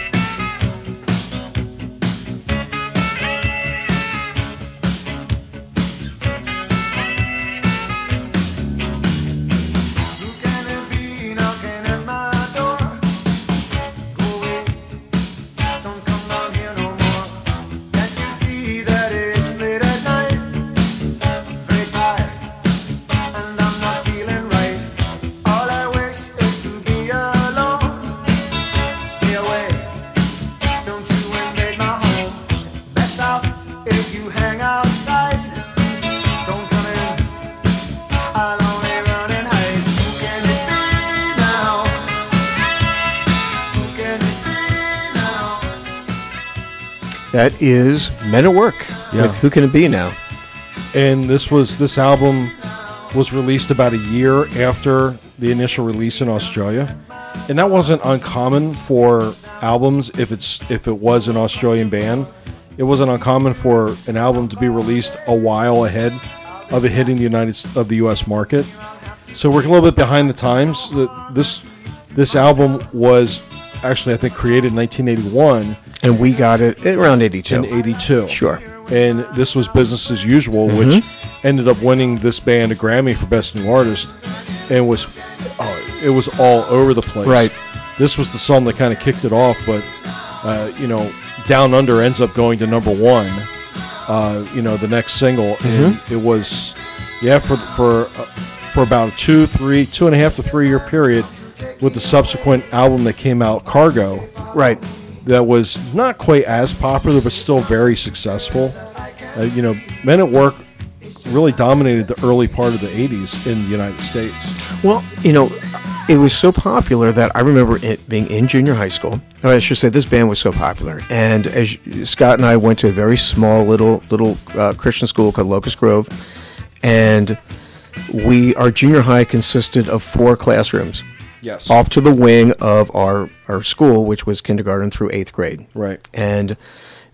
Speaker 5: Who Can It Be Now?
Speaker 2: and this was this album was released about a year after the initial release in Australia, and that wasn't uncommon for albums if it's if it was an Australian band. It wasn't uncommon for an album to be released a while ahead of it hitting the United of the U.S. market. So we're a little bit behind the times. This this album was actually I think created in 1981
Speaker 1: And we got it around 82.
Speaker 2: in 82.
Speaker 1: Sure.
Speaker 2: And this was business as usual,
Speaker 1: Mm-hmm.
Speaker 2: which ended up winning this band a Grammy for Best New Artist, and was oh, it was all over the place.
Speaker 1: Right.
Speaker 2: This was the song that kind of kicked it off, but uh, you know, Down Under ends up going to number one. Uh, you know, the next single, and
Speaker 1: Mm-hmm.
Speaker 2: it was yeah for for uh, for about a two, three, two and a half to three year period. With the subsequent album that came out, Cargo,
Speaker 1: Right.
Speaker 2: That was not quite as popular, but still very successful. Uh, you know, Men at Work really dominated the early part of the 80s in the United States.
Speaker 1: Well, you know, it was so popular that I remember it being in junior high school. I should say, this band was so popular. And as Scott and I went to a very small little little uh, Christian school called Locust Grove, and we our junior high consisted of four classrooms.
Speaker 2: Yes.
Speaker 1: Off to the wing of our our school, which was kindergarten through eighth grade.
Speaker 2: Right.
Speaker 1: and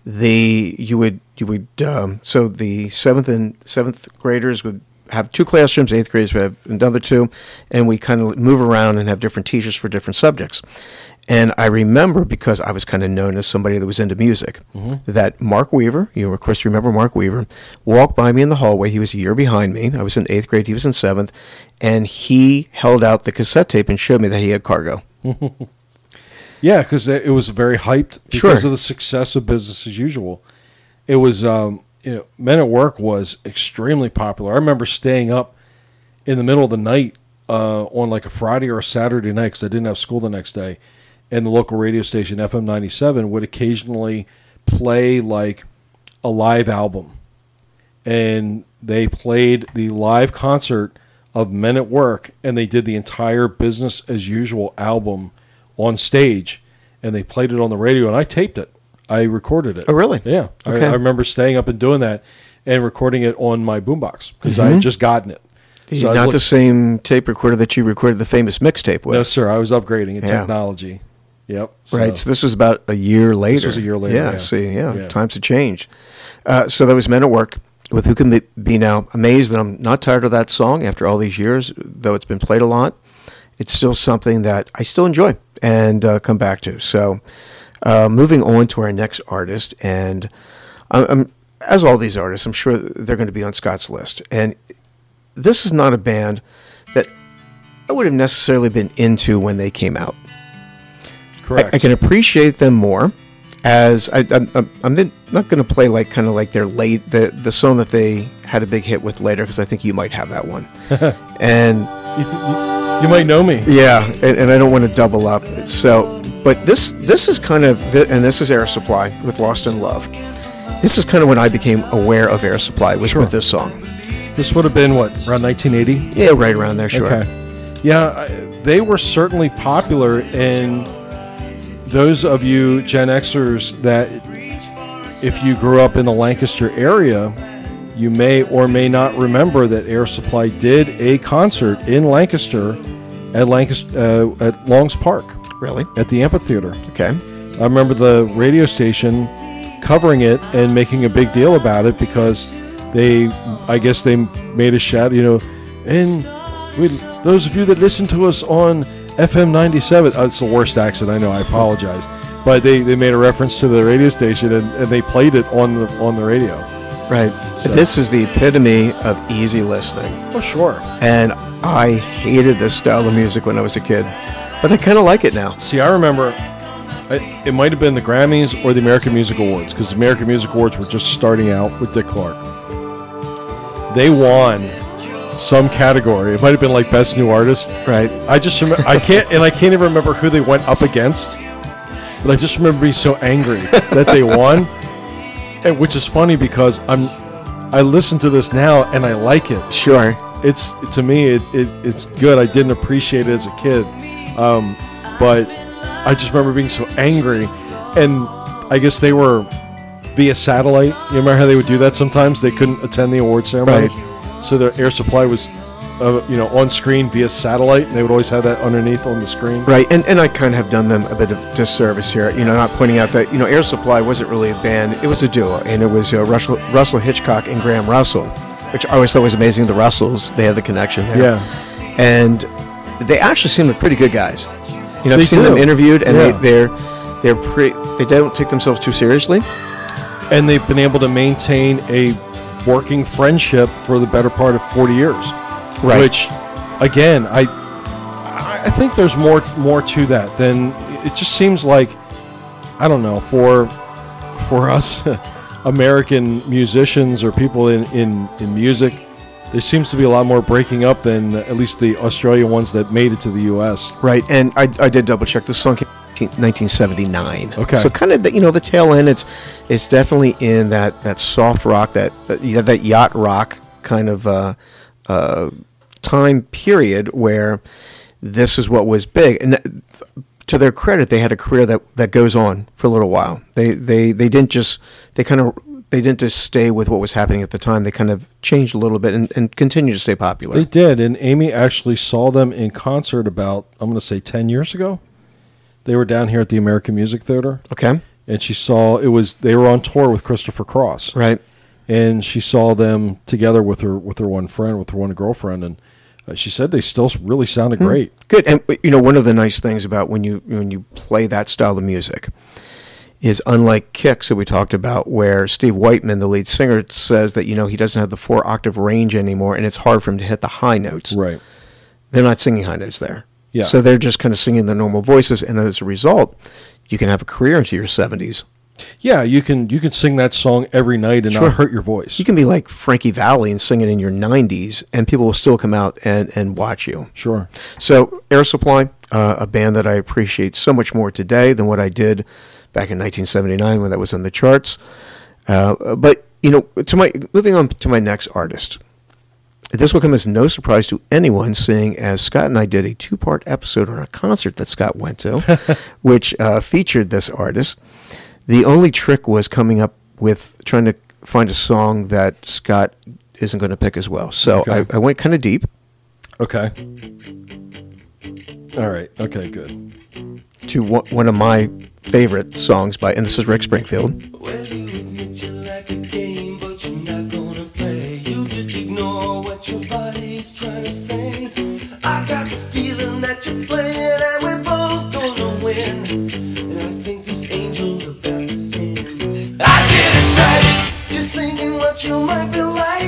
Speaker 1: the you would you would um, so the seventh and seventh graders would have two classrooms, eighth graders would have another two, and we kind of move around and have different teachers for different subjects. And I remember because I was kind of known as somebody that was into music, that Mark Weaver, you of course remember Mark Weaver, walked by me in the hallway. He was a year behind me. I was in eighth grade. He was in seventh, and he held out the cassette tape and showed me that he had cargo.
Speaker 2: Yeah, because it was very hyped because
Speaker 1: Sure.
Speaker 2: of the success of business as usual. It was, um, you know, Men at Work was extremely popular. I remember staying up in the middle of the night uh, on like a Friday or a Saturday night because I didn't have school the next day, and the local radio station FM ninety seven would occasionally play like a live album, and they played the live concert of Men at Work, and they did the entire Business as Usual album on stage, and they played it on the radio, and I taped it. I recorded it.
Speaker 1: Oh, really?
Speaker 2: Yeah. I,
Speaker 1: Okay.
Speaker 2: I remember staying up and doing that and recording it on my boombox because I had mm-hmm. just gotten it. So
Speaker 1: Not
Speaker 2: was
Speaker 1: the same tape recorder that you recorded the famous mixtape with.
Speaker 2: No, sir. I was upgrading in
Speaker 1: Yeah.
Speaker 2: technology. Yep.
Speaker 1: Right. So this was about a year later.
Speaker 2: This was a year later,
Speaker 1: Yeah.
Speaker 2: yeah.
Speaker 1: See, yeah,
Speaker 2: Yeah.
Speaker 1: times have changed. Uh, so that was Men at Work with Who Can Be- Be Now. Amazed that I'm not tired of that song after all these years, though it's been played a lot. It's still something that I still enjoy and uh, come back to. So uh, moving on to our next artist, and I'm, I'm, as all these artists, I'm sure they're going to be on Scott's list. And this is not a band that I would have necessarily been into when they came out.
Speaker 2: Correct.
Speaker 1: I, I can appreciate them more as I, I'm, I'm, I'm not going to play like kind of like their late the the song that they had a big hit with later because I think you might have that one, and
Speaker 2: you, th- you, you might know me.
Speaker 1: yeah, and, and I don't want to double up. So, but this this is kind of the, and this is Air Supply with Lost in Love. This is kind of when I became aware of Air Supply was
Speaker 2: Sure.
Speaker 1: with this song.
Speaker 2: This would have been what around 1980.
Speaker 1: Yeah, right around there, sure.
Speaker 2: Okay. Yeah, I, they were certainly popular, and those of you Gen Xers that, if you grew up in the Lancaster area, you may or may not remember that Air Supply did a concert in Lancaster at Lancaster uh, at Longs Park
Speaker 1: Really?
Speaker 2: at the amphitheater.
Speaker 1: Okay.
Speaker 2: I remember the radio station covering it and making a big deal about it because they, I guess they made a shout, you know, and we, those of you that listen to us on FM 97, uh, it's the worst accent, I know, I apologize. But they, they made a reference to the radio station and, and they played it on the on the radio.
Speaker 1: Right.
Speaker 2: So-
Speaker 1: This is the epitome of easy listening.
Speaker 2: Oh, sure.
Speaker 1: and I hated this style of music when I was a kid, but I kind of like it now.
Speaker 2: See, I remember I, it might have been the Grammys or the American Music Awards because the American Music Awards were just starting out with Dick Clark. They won some category. It might have been like Best New Artist.
Speaker 1: Right.
Speaker 2: I just remember I can't and I can't even remember who they went up against. But I just remember being so angry that they won. And which is funny because I'm I listen to this now and I like it
Speaker 1: Sure.
Speaker 2: it's to me it, it it's good i didn't appreciate it as a kid um, but i just remember being so angry and i guess they were via satellite you remember how they would do that sometimes they couldn't attend the award ceremony so the air supply was uh, you know on screen via satellite and they would always have that underneath on the screen
Speaker 1: Right. And, and I kind of have done them a bit of disservice here, you know, not pointing out that, you know, Air Supply wasn't really a band, it was a duo, and it was uh, Russell, Russell Hitchcock and Graham Russell, which I always thought was amazing. The Russells, they had the connection there.
Speaker 2: yeah
Speaker 1: And they actually seem like pretty good guys. You know,
Speaker 2: They
Speaker 1: I've seen them interviewed, and
Speaker 2: Yeah.
Speaker 1: they, they're, they're pretty, they don't take themselves too seriously.
Speaker 2: and they've been able to maintain a working friendship for the better part of 40 years
Speaker 1: Right.
Speaker 2: which again i i think there's more more to that than it just seems like i don't know for for us american musicians or people in in in music there seems to be a lot more breaking up than at least the australian ones that made it to the us
Speaker 1: Right, and I, I did double check. This song came in 1979.
Speaker 2: Okay.
Speaker 1: so kind of the, you know the tail end. It's it's definitely in that that soft rock, that that, that yacht rock kind of uh, uh, time period where this is what was big. And that- to their credit, they had a career that, that goes on for a little while. They they they didn't just they kind of they didn't just stay with what was happening at the time. They kind of changed a little bit and, and continue to stay popular.
Speaker 2: they did and amy actually saw them in concert about i'm going to say 10 years ago they were down here at the american music theater
Speaker 1: okay,
Speaker 2: and she saw it was they were on tour with Christopher Cross,
Speaker 1: right.
Speaker 2: and she saw them together with her with her one friend, with her one girlfriend, and uh, she said they still really sounded great.
Speaker 1: Good, and you know one of the nice things about when you when you play that style of music is unlike Kix that we talked about, where Steve Whiteman, the lead singer, says that you know he doesn't have the four octave range anymore, and it's hard for him to hit the high notes.
Speaker 2: Right.
Speaker 1: They're not singing high notes there,
Speaker 2: Yeah.
Speaker 1: So they're just kind of singing their normal voices, and as a result, you can have a career into your seventies.
Speaker 2: Yeah, you can you can sing that song every night and
Speaker 1: Sure.
Speaker 2: not hurt your voice.
Speaker 1: You can be like Frankie Valli and sing it in your nineties, and people will still come out and and watch you.
Speaker 2: sure.
Speaker 1: So, Air Supply, uh, a band that I appreciate so much more today than what I did back in 1979 when that was on the charts. Uh, but you know, to my moving on to my next artist. This will come as no surprise to anyone, seeing as Scott and I did a two-part episode on a concert that Scott went to, which uh, featured this artist. The only trick was coming up with trying to find a song that Scott isn't going to pick as well. So
Speaker 2: Okay.
Speaker 1: I, I went kind of deep.
Speaker 2: Okay. All right. Okay. Good.
Speaker 1: to one, one of my favorite songs by, and this is Rick Springfield.
Speaker 6: Ignore what your body's trying to say. I got the feeling that you're playing, and we're both gonna win. And I think this angel's about to sin. I get excited, just thinking what you might be like.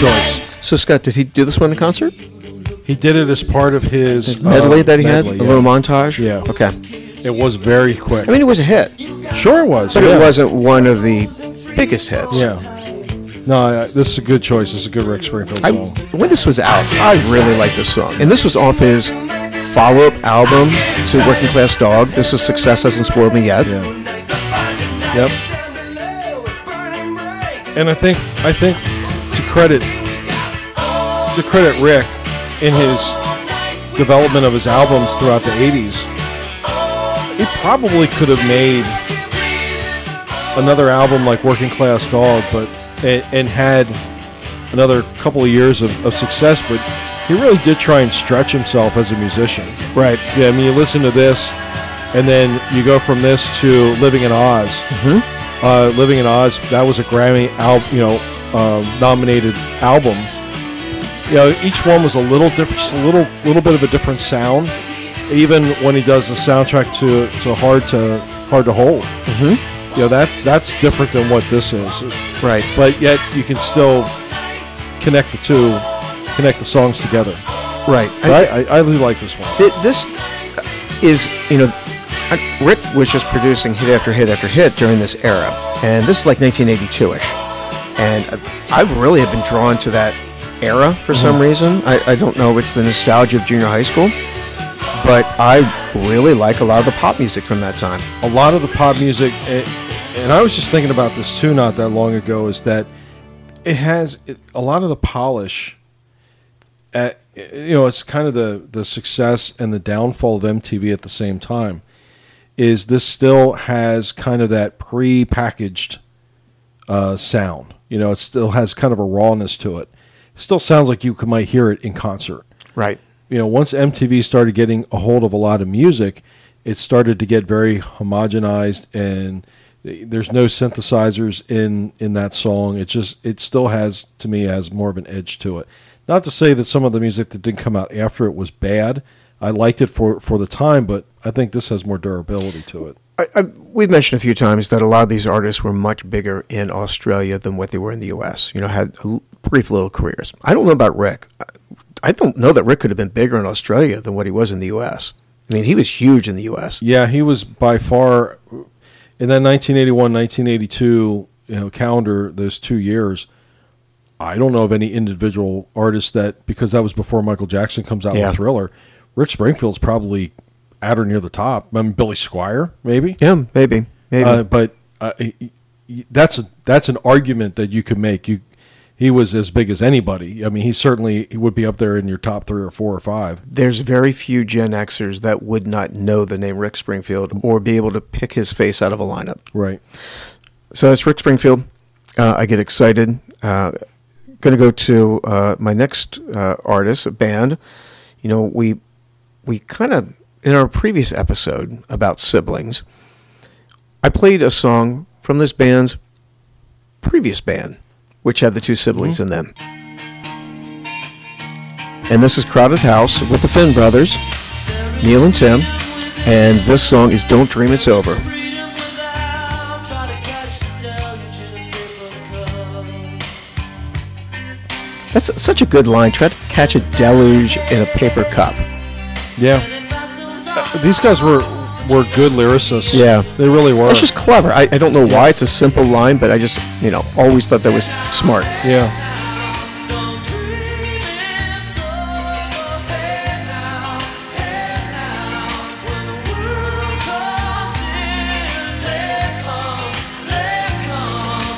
Speaker 2: Choice.
Speaker 1: So, Scott, did he do this one in concert?
Speaker 2: He did it as part of his,
Speaker 1: His medley
Speaker 2: uh,
Speaker 1: that he
Speaker 2: medley,
Speaker 1: had? A little montage?
Speaker 2: Yeah.
Speaker 1: Okay.
Speaker 2: It was very quick.
Speaker 1: I mean, it was a hit,
Speaker 2: sure it was,
Speaker 1: but
Speaker 2: yeah.
Speaker 1: it wasn't one of the biggest hits.
Speaker 2: Yeah. No, I, this is a good choice. This is a good Rick Springfield
Speaker 1: I,
Speaker 2: song.
Speaker 1: when this was out, I really liked this song. And this was off his follow up album to Working Class Dog. This is Success Hasn't Spoiled Me Yet.
Speaker 2: Yeah. Yep. And I think I think credit to credit Rick in his development of his albums throughout the 80s, he probably could have made another album like Working Class Dog, but and, and had another couple of years of, of success, but he really did try and stretch himself as a musician.
Speaker 1: Right.
Speaker 2: Yeah, I mean, you listen to this, and then you go from this to Living in Oz. Mm-hmm. Uh, Living in Oz, that was a Grammy al- you know, um, nominated album. You know, each one was a little different, just a little, little bit of a different sound. Even when he does the soundtrack to, to Hard to Hard to Hold, mm-hmm. you know that that's different than what this is.
Speaker 1: Right.
Speaker 2: But yet you can still connect the two, connect the songs together.
Speaker 1: Right.
Speaker 2: I, I, I really like this one.
Speaker 1: Th- this is, you know, Rick was just producing hit after hit after hit during this era, and this is like 1982ish, and I've, I've really have been drawn to that era for some reason. I, I don't know if it's the nostalgia of junior high school, but I really like a lot of the pop music from that time.
Speaker 2: a lot of the pop music, eh, and I was just thinking about this too not that long ago, is that it has a lot of the polish. At, you know, it's kind of the the success and the downfall of MTV at the same time. Is this still has kind of that pre-packaged uh, sound? You know, it still has kind of a rawness to it. Still sounds like you could, might hear it in concert
Speaker 1: Right.
Speaker 2: you know, once MTV started getting a hold of a lot of music, it started to get very homogenized, and there's no synthesizers in in that song. It just it still has to me has more of an edge to it. Not to say that some of the music that didn't come out after it was bad. I liked it for for the time, but I think this has more durability to it.
Speaker 1: I, I, we've mentioned a few times that a lot of these artists were much bigger in Australia than what they were in the U.S. You know, had brief little careers. I don't know about Rick. I, I don't know that Rick could have been bigger in Australia than what he was in the U.S. I mean, he was huge in the U.S.
Speaker 2: Yeah, he was by far in that 1981, 1982 you know calendar. Those two years, I don't know of any individual artist that because that was before Michael Jackson comes out
Speaker 1: Yeah.
Speaker 2: with Thriller. Rick Springfield's probably at or near the top. I mean, Billy Squier, maybe.
Speaker 1: Yeah, maybe, maybe.
Speaker 2: Uh, but uh, that's a, that's an argument that you could make. You he was as big as anybody. I mean, he certainly he would be up there in your top three or four or five.
Speaker 1: There's very few Gen Xers that would not know the name Rick Springfield or be able to pick his face out of a lineup.
Speaker 2: Right.
Speaker 1: So that's Rick Springfield. Uh, I get excited. Uh, going to go to uh, my next uh, artist, a band. You know, we we kind of in our previous episode about siblings, I played a song from this band's previous band, which had the two siblings mm-hmm. in them. And this is Crowded House with the Finn brothers, Neil and Tim, and this song is Don't Dream It's Over.
Speaker 6: Freedom without trying to catch the deluge in a paper cup.
Speaker 1: That's such a good line. Try to catch a deluge in a paper cup.
Speaker 2: Yeah. These guys were were good lyricists.
Speaker 1: Yeah.
Speaker 2: they really were.
Speaker 1: It's just clever. I, I don't know why it's a simple line, but I just, you know, always thought that was smart.
Speaker 2: yeah.
Speaker 6: Don't dream it's over. Hey now, hey now. When the world comes in, they come, they come.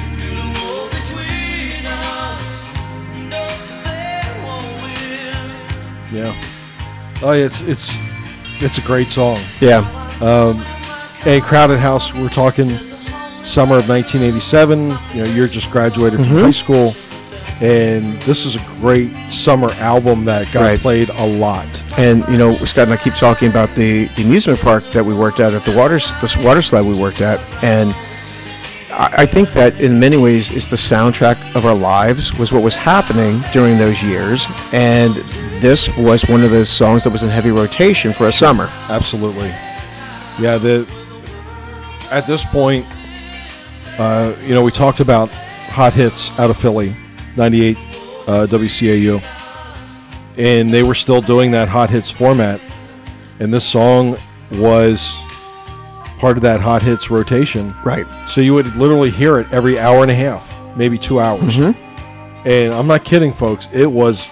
Speaker 6: To build a wall between us. No, they won't win.
Speaker 2: Yeah. Oh, it's it's it's a great song.
Speaker 1: Yeah.
Speaker 2: Um, and Crowded House, we're talking summer of 1987. You know, you're just graduated from mm-hmm. high school, and this is a great summer album that got
Speaker 1: Right.
Speaker 2: played a lot.
Speaker 1: And you know, Scott and I keep talking about the, the amusement park that we worked at at the water this water slide we worked at, and I, I think that in many ways it's the soundtrack of our lives was what was happening during those years, and this was one of those songs that was in heavy rotation for a summer.
Speaker 2: Absolutely. Yeah, the at this point, uh, you know, we talked about hot hits out of Philly, 98 uh, WCAU. And they were still doing that hot hits format. And this song was part of that hot hits rotation.
Speaker 1: Right.
Speaker 2: So you would literally hear it every hour and a half, maybe two hours. And I'm not kidding, folks. It was,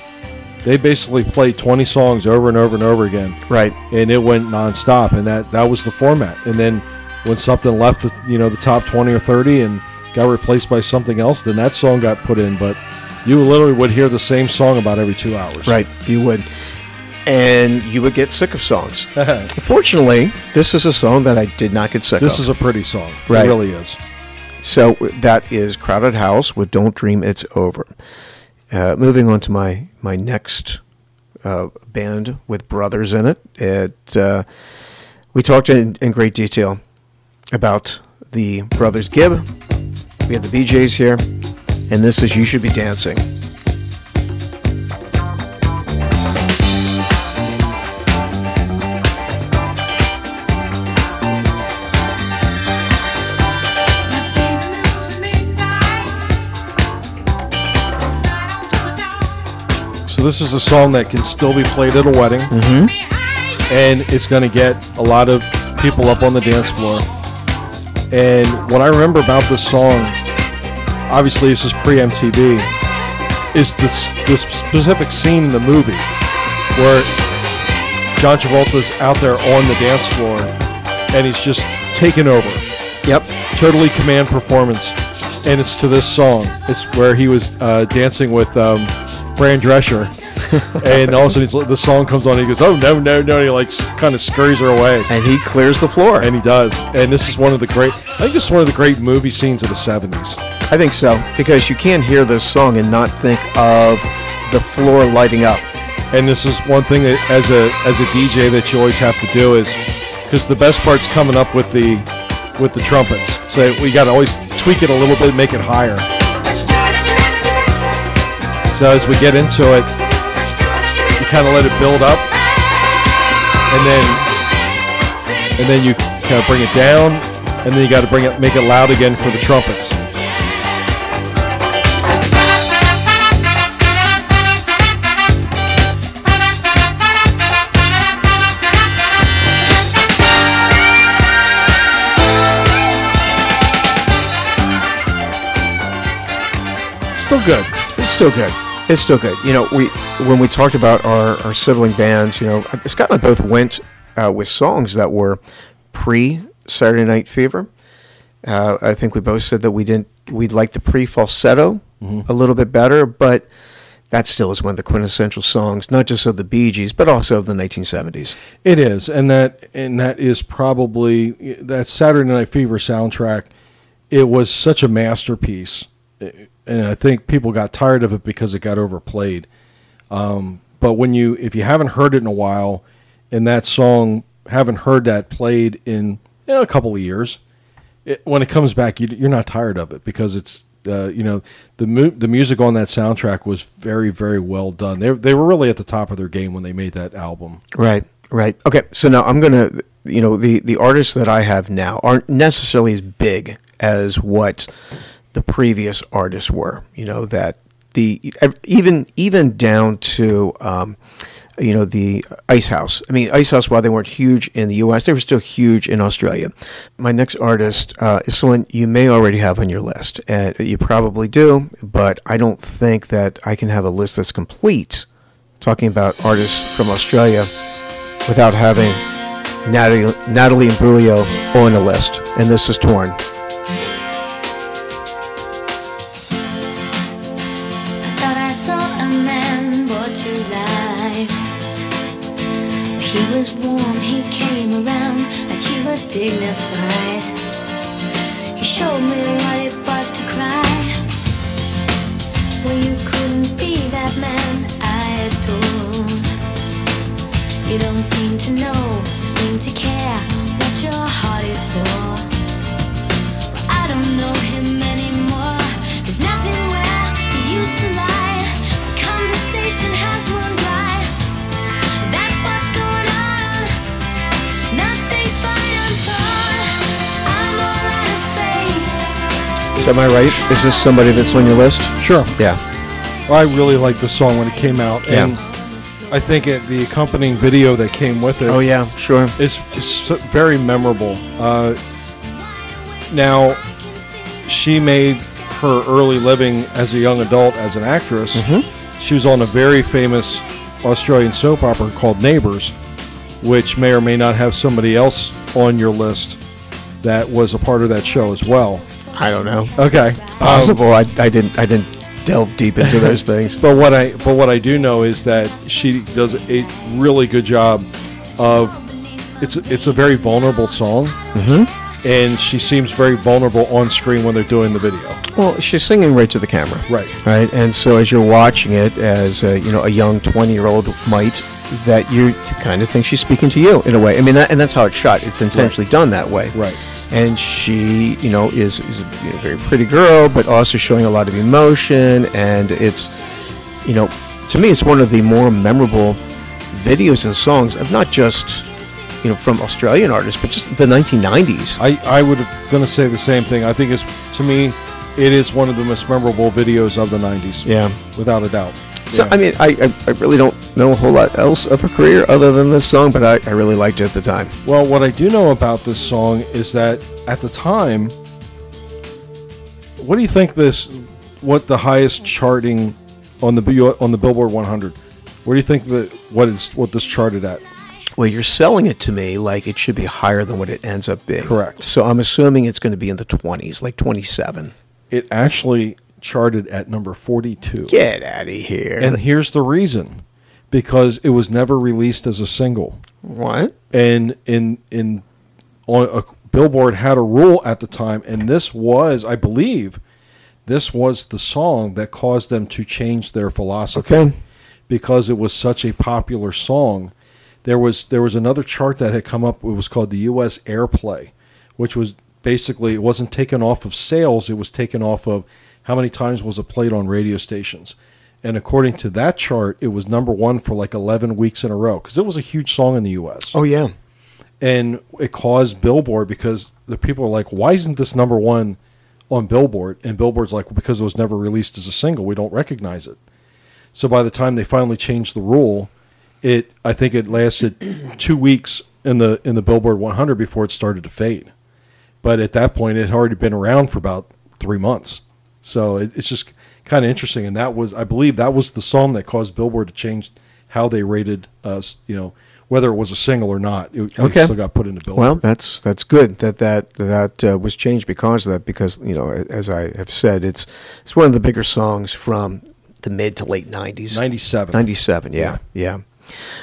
Speaker 2: they basically played 20 songs over and over and over again
Speaker 1: Right.
Speaker 2: and it went nonstop, and that that was the format. And then when something left, the, you know, the top twenty or thirty, and got replaced by something else, then that song got put in. But you literally would hear the same song about every two hours.
Speaker 1: Right. You would. And you would get sick of songs. Fortunately, this is a song that I did not get sick
Speaker 2: This
Speaker 1: of.
Speaker 2: This is a pretty song.
Speaker 1: Right.
Speaker 2: It really is.
Speaker 1: So that is Crowded House with Don't Dream It's Over. Uh, moving on to my, my next uh, band with brothers in it. It uh, we talked in, in great detail about the brothers Gibb. We have the Bee Gees here, and this is You Should Be Dancing.
Speaker 2: So this is a song that can still be played at a wedding, mm-hmm. and it's going to get a lot of people up on the dance floor. And what I remember about this song, obviously this is pre MTV, is this this specific scene in the movie where John Travolta's out there on the dance floor, and he's just taken over
Speaker 1: Yep.
Speaker 2: totally command performance, and it's to this song. It's where he was uh, dancing with um, Fran Drescher, and all of a sudden the song comes on. and He goes, "Oh no, no, no!" And he like kind of scurries her away,
Speaker 1: And he clears the floor.
Speaker 2: and he does. And this is one of the great. I think this is one of the great movie scenes of the '70s.
Speaker 1: I think so because you can't hear this song and not think of the floor lighting up.
Speaker 2: And this is one thing that, as a as a DJ that you always have to do is because the best part's coming up with the with the trumpets. So we got to always tweak it a little bit, make it higher. So as we get into it, you kind of let it build up, and then and then you kind of bring it down, and then you got to bring it, make it loud again for the trumpets. Still good.
Speaker 1: It's still good. It's still good. You know, we when we talked about our, our sibling bands, you know, Scott and I both went uh, with songs that were pre Saturday Night Fever. Uh, I think we both said that we didn't we liked the pre falsetto a little bit better, but that still is one of the quintessential songs, not just of the Bee Gees, but also of the 1970s.
Speaker 2: It is, and that and that is probably that Saturday Night Fever soundtrack. It was such a masterpiece, and I think people got tired of it because it got overplayed. Um, but when you, if you haven't heard it in a while, and that song haven't heard that played in you know, a couple of years, it, when it comes back, you, you're not tired of it because it's uh, you know the mu- the music on that soundtrack was very very well done. They they were really at the top of their game when they made that album.
Speaker 1: Right, right. Okay, so now I'm gonna, you know, the the artists that I have now aren't necessarily as big as what the previous artists were. You know that the even even down to. Um, you know the Icehouse. I mean, Icehouse. While they weren't huge in the U.S., they were still huge in Australia. My next artist uh, is someone you may already have on your list, and you probably do, but I don't think that I can have a list that's complete talking about artists from Australia without having Natalie, Natalie Imbruglia on the list, and this is Torn.
Speaker 7: I saw a man brought to life. He was warm, he came around like he was dignified. He showed me what it was to cry. Well, you couldn't be that man I adore. You don't seem to know, seem to care what your heart is for. Well, I don't know him
Speaker 1: So am I right? Is this somebody that's on your list?
Speaker 2: Sure.
Speaker 1: Yeah.
Speaker 2: I really liked the song when it came out,
Speaker 1: Yeah.
Speaker 2: and I think it, the accompanying video that came with it
Speaker 1: Oh yeah, sure.
Speaker 2: is, is very memorable. Uh, now, she made her early living as a young adult as an actress. She was on a very famous Australian soap opera called Neighbours, which may or may not have somebody else on your list that was a part of that show as well.
Speaker 1: I don't know.
Speaker 2: Okay, it's
Speaker 1: Possible. I, I didn't I didn't delve deep into those things.
Speaker 2: But what I but what I do know is that she does a really good job of it's it's a very vulnerable song, mm-hmm. and she seems very vulnerable on screen when they're doing the video.
Speaker 1: Well, she's singing right to the camera.
Speaker 2: Right.
Speaker 1: Right. And so as you're watching it, as uh, you know, a young 20 year old might, that you, you kind of think she's speaking to you in a way. I mean, that, and that's how it's shot. It's intentionally done that way.
Speaker 2: Right.
Speaker 1: And she, you know, is, is a very pretty girl, but also showing a lot of emotion. And it's, you know, to me, it's one of the more memorable videos and songs of not just, you know, from Australian artists, but just the 1990s.
Speaker 2: I I would have going to say the same thing. I think it's to me, it is one of the most memorable videos of the '90s.
Speaker 1: Yeah.
Speaker 2: without a doubt.
Speaker 1: So
Speaker 2: Yeah.
Speaker 1: I mean, I, I really don't know a whole lot else of her career other than this song, but I, I really liked it at the time.
Speaker 2: Well, what I do know about this song is that at the time, what do you think this? What the highest charting on the on the Billboard 100? Where do you think that what is what this charted at?
Speaker 1: Well, you're selling it to me like it should be higher than what it ends up being.
Speaker 2: Correct.
Speaker 1: So I'm assuming it's going to be in the 20s, like 27.
Speaker 2: It actually charted at number 42.
Speaker 1: Get out of here.
Speaker 2: And here's the reason: because it was never released as a single.
Speaker 1: what?
Speaker 2: and in in on a billboard had a rule at the time and this was i believe this was the song that caused them to change their philosophy
Speaker 1: Okay.
Speaker 2: because it was such a popular song there was there was another chart that had come up it was called the us airplay which was basically it wasn't taken off of sales it was taken off of how many times was it played on radio stations and according to that chart it was number one for like 11 weeks in a row because it was a huge song in the us
Speaker 1: Oh, yeah.
Speaker 2: and it caused Billboard because the people are like, why isn't this number one on Billboard? And Billboard's like, because it was never released as a single, we don't recognize it. So by the time they finally changed the rule, it I think it lasted two weeks in the in the Billboard 100 before it started to fade. But at that point, it had already been around for about three months. So it, it's just kind of interesting, and that was I believe that was the song that caused Billboard to change how they rated us. You know whether it was a single or not, it, it still got put into Billboard.
Speaker 1: Well, that's that's good that that that uh, was changed because of that. Because you know, as I have said, it's it's one of the bigger songs from the mid to late '90s.
Speaker 2: 97.
Speaker 1: 97, yeah, yeah. All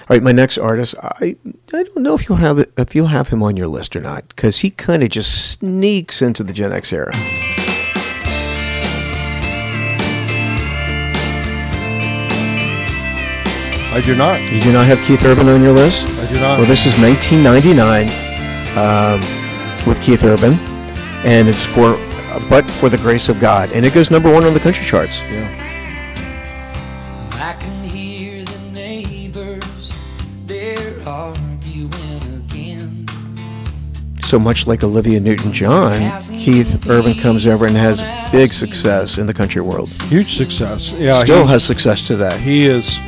Speaker 1: right, my next artist, I I don't know if you'll have it, if you'll have him on your list or not, because he kind of just sneaks into the Gen X era.
Speaker 2: I do not.
Speaker 1: You do not have Keith Urban on your list.
Speaker 2: I do not.
Speaker 1: Well, this is 1999 um, with Keith Urban, and it's for "But for the Grace of God," and it goes number one on the country charts.
Speaker 2: yeah.
Speaker 6: I can hear the neighbors, they're arguing again.
Speaker 1: So much like Olivia Newton-John, Keith Urban comes over and has big success in the country world.
Speaker 2: Huge success. Yeah.
Speaker 1: Still
Speaker 2: he,
Speaker 1: has success today.
Speaker 2: he is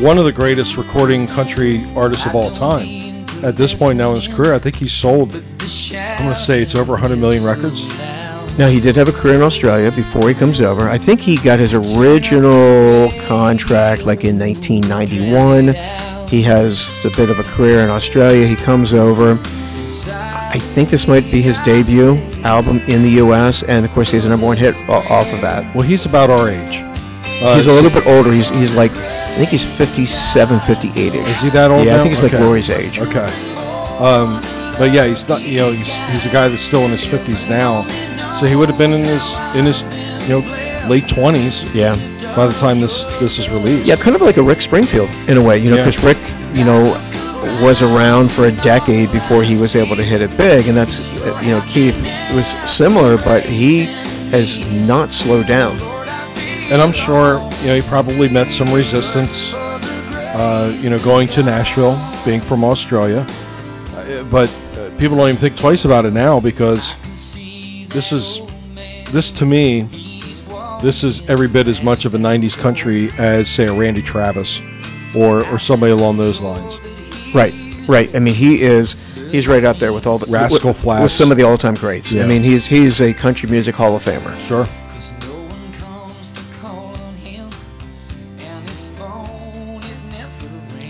Speaker 2: one of the greatest recording country artists of all time. At this point now in his career, I think he's sold, I'm going to say it's over 100 million records.
Speaker 1: Now he did have a career in Australia before he comes over. I think he got his original contract like in 1991. He has a bit of a career in Australia. He comes over. I think this might be his debut album in the U.S. And of course, he has a number one hit off of that.
Speaker 2: Well, he's about our age. Uh,
Speaker 1: He's a little bit older. He's he's like think he's 57, 58 ish.
Speaker 2: Is he that old?
Speaker 1: Yeah, I think he's like Rory's age.
Speaker 2: Okay. Um, but yeah, he's not. You know, he's he's a guy that's still in his fifties now, so he would have been in his in his you know late twenties
Speaker 1: Yeah.
Speaker 2: by the time this this is released.
Speaker 1: Yeah, kind of like a Rick Springfield in a way, you know,
Speaker 2: Yeah.
Speaker 1: because Rick, you know, was around for a decade before he was able to hit it big, and that's, you know, Keith was similar, but he has not slowed down.
Speaker 2: And I'm sure you know he probably met some resistance. Uh, you know, going to Nashville, being from Australia, Uh, but uh, people don't even think twice about it now because this is this to me. This is every bit as much of a '90s country as, say, a Randy Travis, or or somebody along those lines.
Speaker 1: Right, right. I mean, he is. He's right up there with all the
Speaker 2: Rascal
Speaker 1: with,
Speaker 2: Flatts.
Speaker 1: with some of the all-time greats.
Speaker 2: Yeah.
Speaker 1: I mean, he's he's a country music Hall of Famer.
Speaker 2: Sure.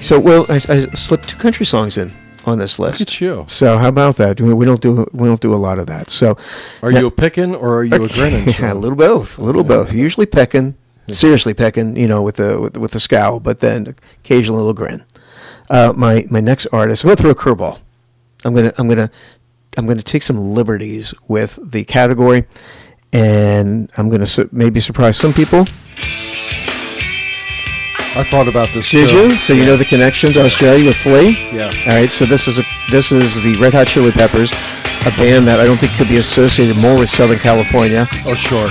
Speaker 1: So, well, I, I slipped two country songs in on this list.
Speaker 2: Look at you.
Speaker 1: So, how about that? We don't do we don't do a lot of that. So,
Speaker 2: Are you a picking or are you a grinning?
Speaker 1: yeah, a little both, a little both. Usually pecking, seriously pecking, you know, with the with, with the scowl, but then occasionally a little grin. Uh, my my next artist, I'm gonna throw a curveball. I'm gonna I'm gonna I'm gonna take some liberties with the category, and I'm gonna su- maybe surprise some people.
Speaker 2: I thought about this.
Speaker 1: Did
Speaker 2: too.
Speaker 1: you? So you know the connection to Australia with Flea?
Speaker 2: Yeah.
Speaker 1: All right. So this is a this is the Red Hot Chili Peppers, a band that I don't think could be associated more with Southern California.
Speaker 2: Oh, sure.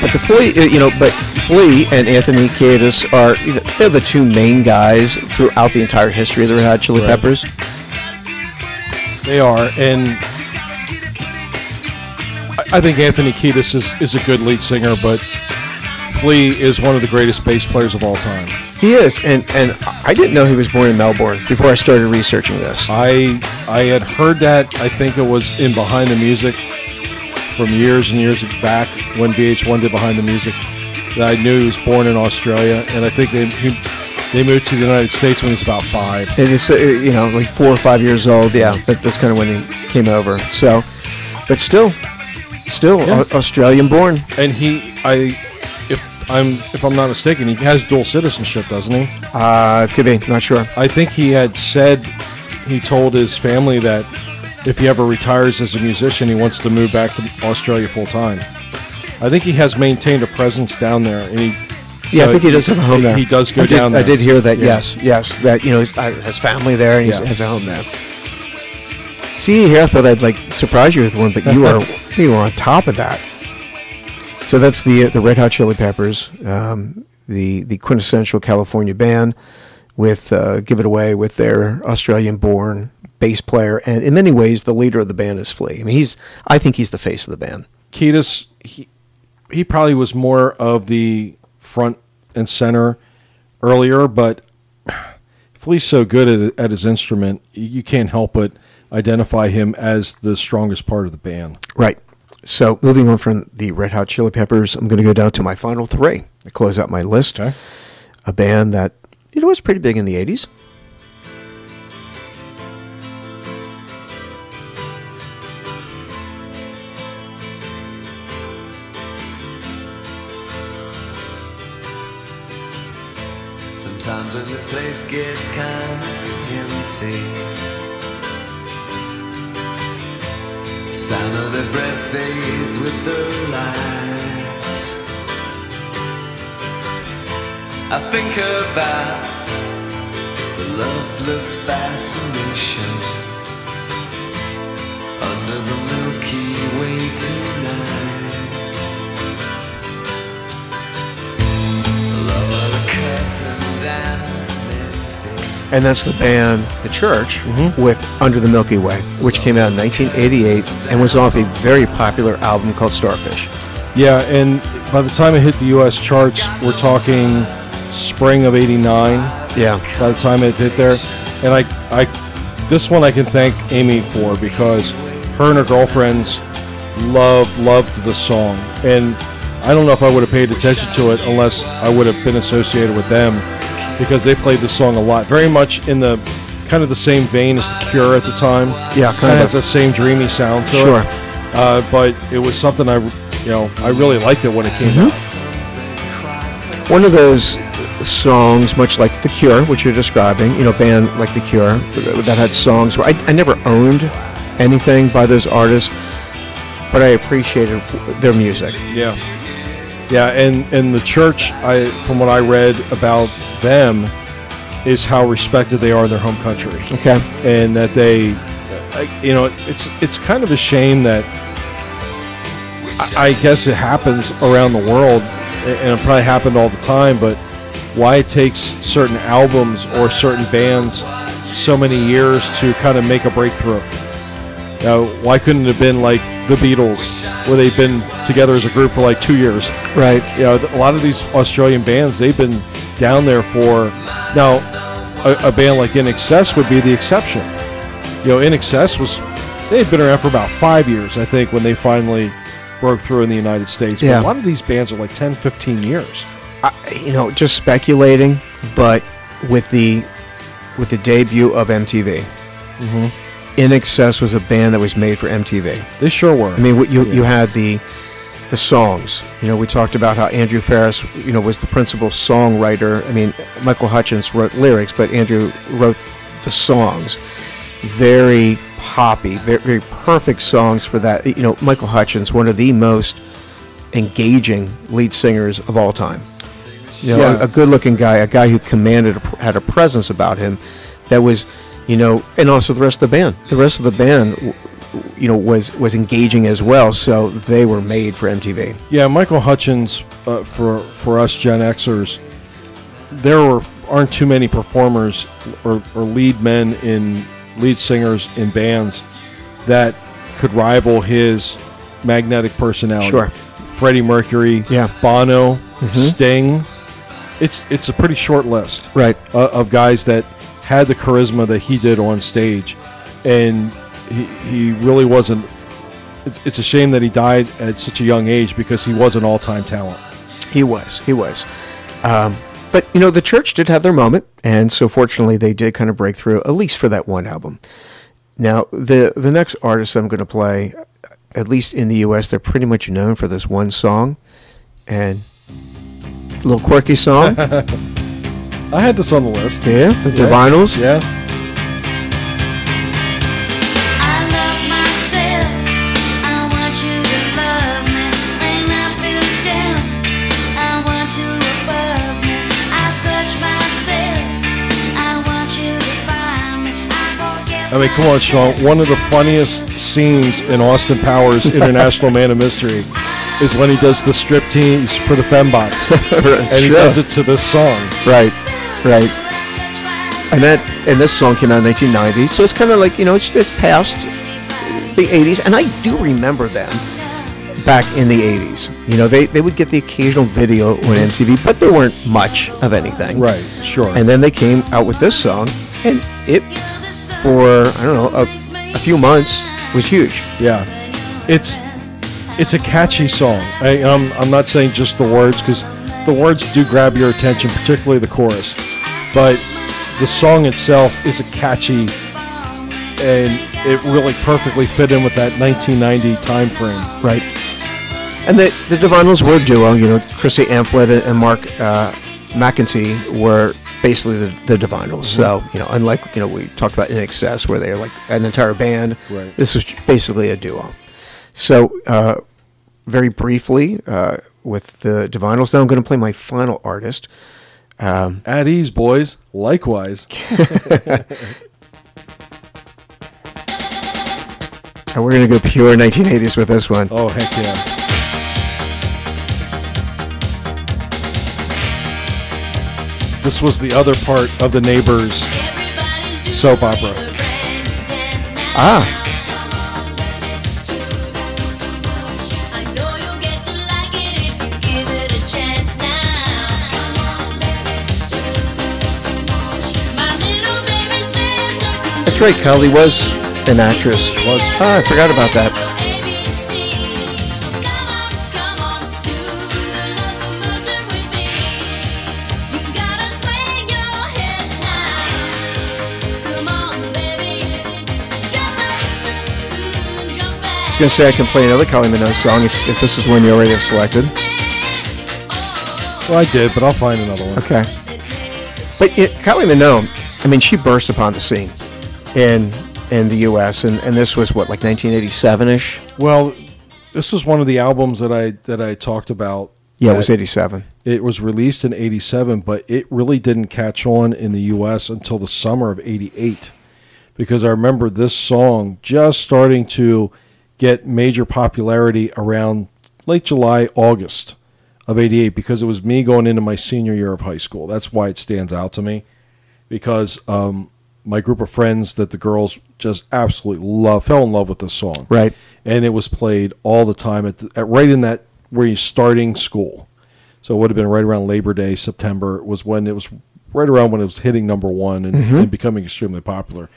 Speaker 1: But the Flea, uh, you know, but Flea and Anthony Kiedis are you know, they're the two main guys throughout the entire history of the Red Hot Chili
Speaker 2: Right.
Speaker 1: Peppers.
Speaker 2: They are, and I- think Anthony Kiedis is, is a good lead singer, but Flea is one of the greatest bass players of all time.
Speaker 1: He is, and and I didn't know he was born in Melbourne before I started researching this.
Speaker 2: I I had heard that. I think it was in Behind the Music from years and years back when VH1 did Behind the Music. That I knew he was born in Australia, and I think they he, they moved to the United States when he was about five.
Speaker 1: It is, uh, you know, like four or five years old. Yeah, that, that's kind of when he came over. So, but still, still
Speaker 2: Yeah.
Speaker 1: Au- Australian born.
Speaker 2: And he, I, if I'm if I'm not mistaken, he has dual citizenship, doesn't he?
Speaker 1: Uh, could be, not sure.
Speaker 2: I think he had said he told his family that if he ever retires as a musician, he wants to move back to Australia full time. I think he has maintained a presence down there, and he.
Speaker 1: Yeah, I think he does have a home
Speaker 2: he-
Speaker 1: there.
Speaker 2: He does go
Speaker 1: I did,
Speaker 2: down there.
Speaker 1: I did hear that.
Speaker 2: Yeah.
Speaker 1: Yes, yes, that you know he's, uh, has family there and he
Speaker 2: Yeah.
Speaker 1: has a home there. See here, I thought I'd like surprise you with one, but you are you were on top of that. So that's the the Red Hot Chili Peppers, um, the the quintessential California band with uh, "Give It Away" with their Australian-born bass player, and in many ways, the leader of the band is Flea. I mean, he's I think he's the face of the band.
Speaker 2: Kiedis, he, he probably was more of the front and center earlier, but Flea's so good at, at his instrument, you can't help but identify him as the strongest part of the band.
Speaker 1: Right. So moving on from the Red Hot Chili Peppers, I'm going to go down to my final three to close out my list.
Speaker 2: Okay.
Speaker 1: A band that you know was pretty big in the '80s.
Speaker 6: Sometimes when this place gets kind of empty, sound of their breath fades with the light. I think about the loveless fascination under the Milky Way tonight. Love of the curtain down.
Speaker 1: And that's the band The Church
Speaker 2: Mm-hmm.
Speaker 1: with Under the Milky Way, which came out in 1988 and was off a very popular album called Starfish.
Speaker 2: Yeah, and by the time it hit the U.S. charts, we're talking spring of '89.
Speaker 1: Yeah.
Speaker 2: By the time it hit there, and I, I, this one I can thank Amy for because her and her girlfriends loved loved the song, and I don't know if I would have paid attention to it unless I would have been associated with them because they played the song a lot, very much in the kind of the same vein as the Cure at the time.
Speaker 1: Yeah, kind of.
Speaker 2: has that same dreamy sound to
Speaker 1: Sure.
Speaker 2: it. Uh, but it was something I, you know, I really liked it when it came
Speaker 1: Mm-hmm.
Speaker 2: out.
Speaker 1: one of those songs, much like The Cure, which you're describing, you know, band like The Cure, that had songs where I, I never owned anything by those artists, but I appreciated their music.
Speaker 2: Yeah, yeah, and and the church, I from what I read about them, is how respected they are in their home country,
Speaker 1: Okay.
Speaker 2: and that they, you know, it's it's kind of a shame that I, I guess it happens around the world, and it probably happened all the time, but why it takes certain albums or certain bands so many years to kind of make a breakthrough. Know, why couldn't it have been like the Beatles, where they've been together as a group for like two years?
Speaker 1: Right.
Speaker 2: You know, a lot of these Australian bands, they've been down there for. Now, a, a band like INXS would be the exception. You know, INXS was. They've been around for about five years, I think, when they finally broke through in the United States. But
Speaker 1: Yeah.
Speaker 2: a lot of these bands are like 10, 15 years.
Speaker 1: I, you know, just speculating, but with the with the debut of MTV,
Speaker 2: Mm-hmm.
Speaker 1: INXS was a band that was made for MTV.
Speaker 2: They sure were.
Speaker 1: I mean, you you had the the songs. You know, we talked about how Andrew Farriss, you know, was the principal songwriter. I mean, Michael Hutchence wrote lyrics, but Andrew wrote the songs. Very poppy, very, very perfect songs for that. You know, Michael Hutchence, one of the most engaging lead singers of all time. You know,
Speaker 2: Yeah.
Speaker 1: a, a good-looking guy, a guy who commanded, a, had a presence about him that was, you know, and also the rest of the band. The rest of the band, you know, was was engaging as well. So they were made for MTV.
Speaker 2: Yeah, Michael Hutchence uh, for for us Gen Xers, there were aren't too many performers or, or lead men in lead singers in bands that could rival his magnetic personality.
Speaker 1: Sure.
Speaker 2: Freddie Mercury,
Speaker 1: Yeah. Mm-hmm.
Speaker 2: Bono, Sting. It's it's a pretty short list
Speaker 1: Right.
Speaker 2: uh, of guys that had the charisma that he did on stage, and he, he really wasn't. It's, it's a shame that he died at such a young age because he was an all-time talent.
Speaker 1: He was. He was. Um, but you know, the church did have their moment, and so fortunately, they did kind of break through at least for that one album. Now, the the next artist I'm going to play, at least in the U.S., they're pretty much known for this one song, and a little quirky song.
Speaker 2: I had this on the list.
Speaker 1: yeah, the Divinyls.
Speaker 2: Yeah.
Speaker 7: I love myself. I want you to love me. When I feel down, I want you above me. I search myself. I want you to find me. I forget
Speaker 2: I mean, come on, Sean. One of the funniest scenes in Austin Powers International Man of Mystery is when he does the striptease for the fembots,
Speaker 1: That's
Speaker 2: and he does it to this song.
Speaker 1: Right, right. And that and this song came out in 1990, so it's kind of like you know it's, it's past the 80s, and I do remember them back in the 80s. You know, they they would get the occasional video on MTV, but they weren't much of anything.
Speaker 2: Right. Sure.
Speaker 1: And then they came out with this song, and it for I don't know a, a few months was huge.
Speaker 2: Yeah, it's it's a catchy song. I, I'm I'm not saying just the words because the words do grab your attention, particularly the chorus, but the song itself is a catchy, and it really perfectly fit in with that 1990 time frame.
Speaker 1: Right. And the the Divinyls were a duo. You know, Chrissy Amphlett and Mark uh, McEntee were basically the, the Divinyls. So you know, unlike you know we talked about INXS, where they're like an entire band.
Speaker 2: Right.
Speaker 1: This was basically a duo. So uh, very briefly uh, with the Divinyls. Now I'm going to play my final artist.
Speaker 2: At ease, boys. Likewise.
Speaker 1: And we're going to go pure 1980s with this one.
Speaker 2: Oh heck yeah. This was the other part of the neighbors.
Speaker 7: soap opera.
Speaker 1: Ah. Right, Kylie was an actress.
Speaker 2: Was.
Speaker 1: Ah, I forgot about that. I was going to say I can play another Kylie Minogue song if, if this is one you already have selected.
Speaker 2: Well, I did, but I'll find another one.
Speaker 1: Okay. But it, Kylie Minogue, I mean, she burst upon the scene in in the U.S. and, and this was what like 1987 ish.
Speaker 2: Well, this was one of the albums that I that I talked about.
Speaker 1: Yeah, it was 87.
Speaker 2: It was released in '87, but it really didn't catch on in the U.S. until the summer of '88, because I remember this song just starting to get major popularity around late July, August of '88, because it was me going into my senior year of high school. That's why it stands out to me, because um, my group of friends that the girls just absolutely love fell in love with this song,
Speaker 1: Right.
Speaker 2: and it was played all the time at, the, at right in that where you're starting school. So it would have been right around Labor Day, September was when it was right around when it was hitting number one and, mm-hmm. and becoming extremely popular.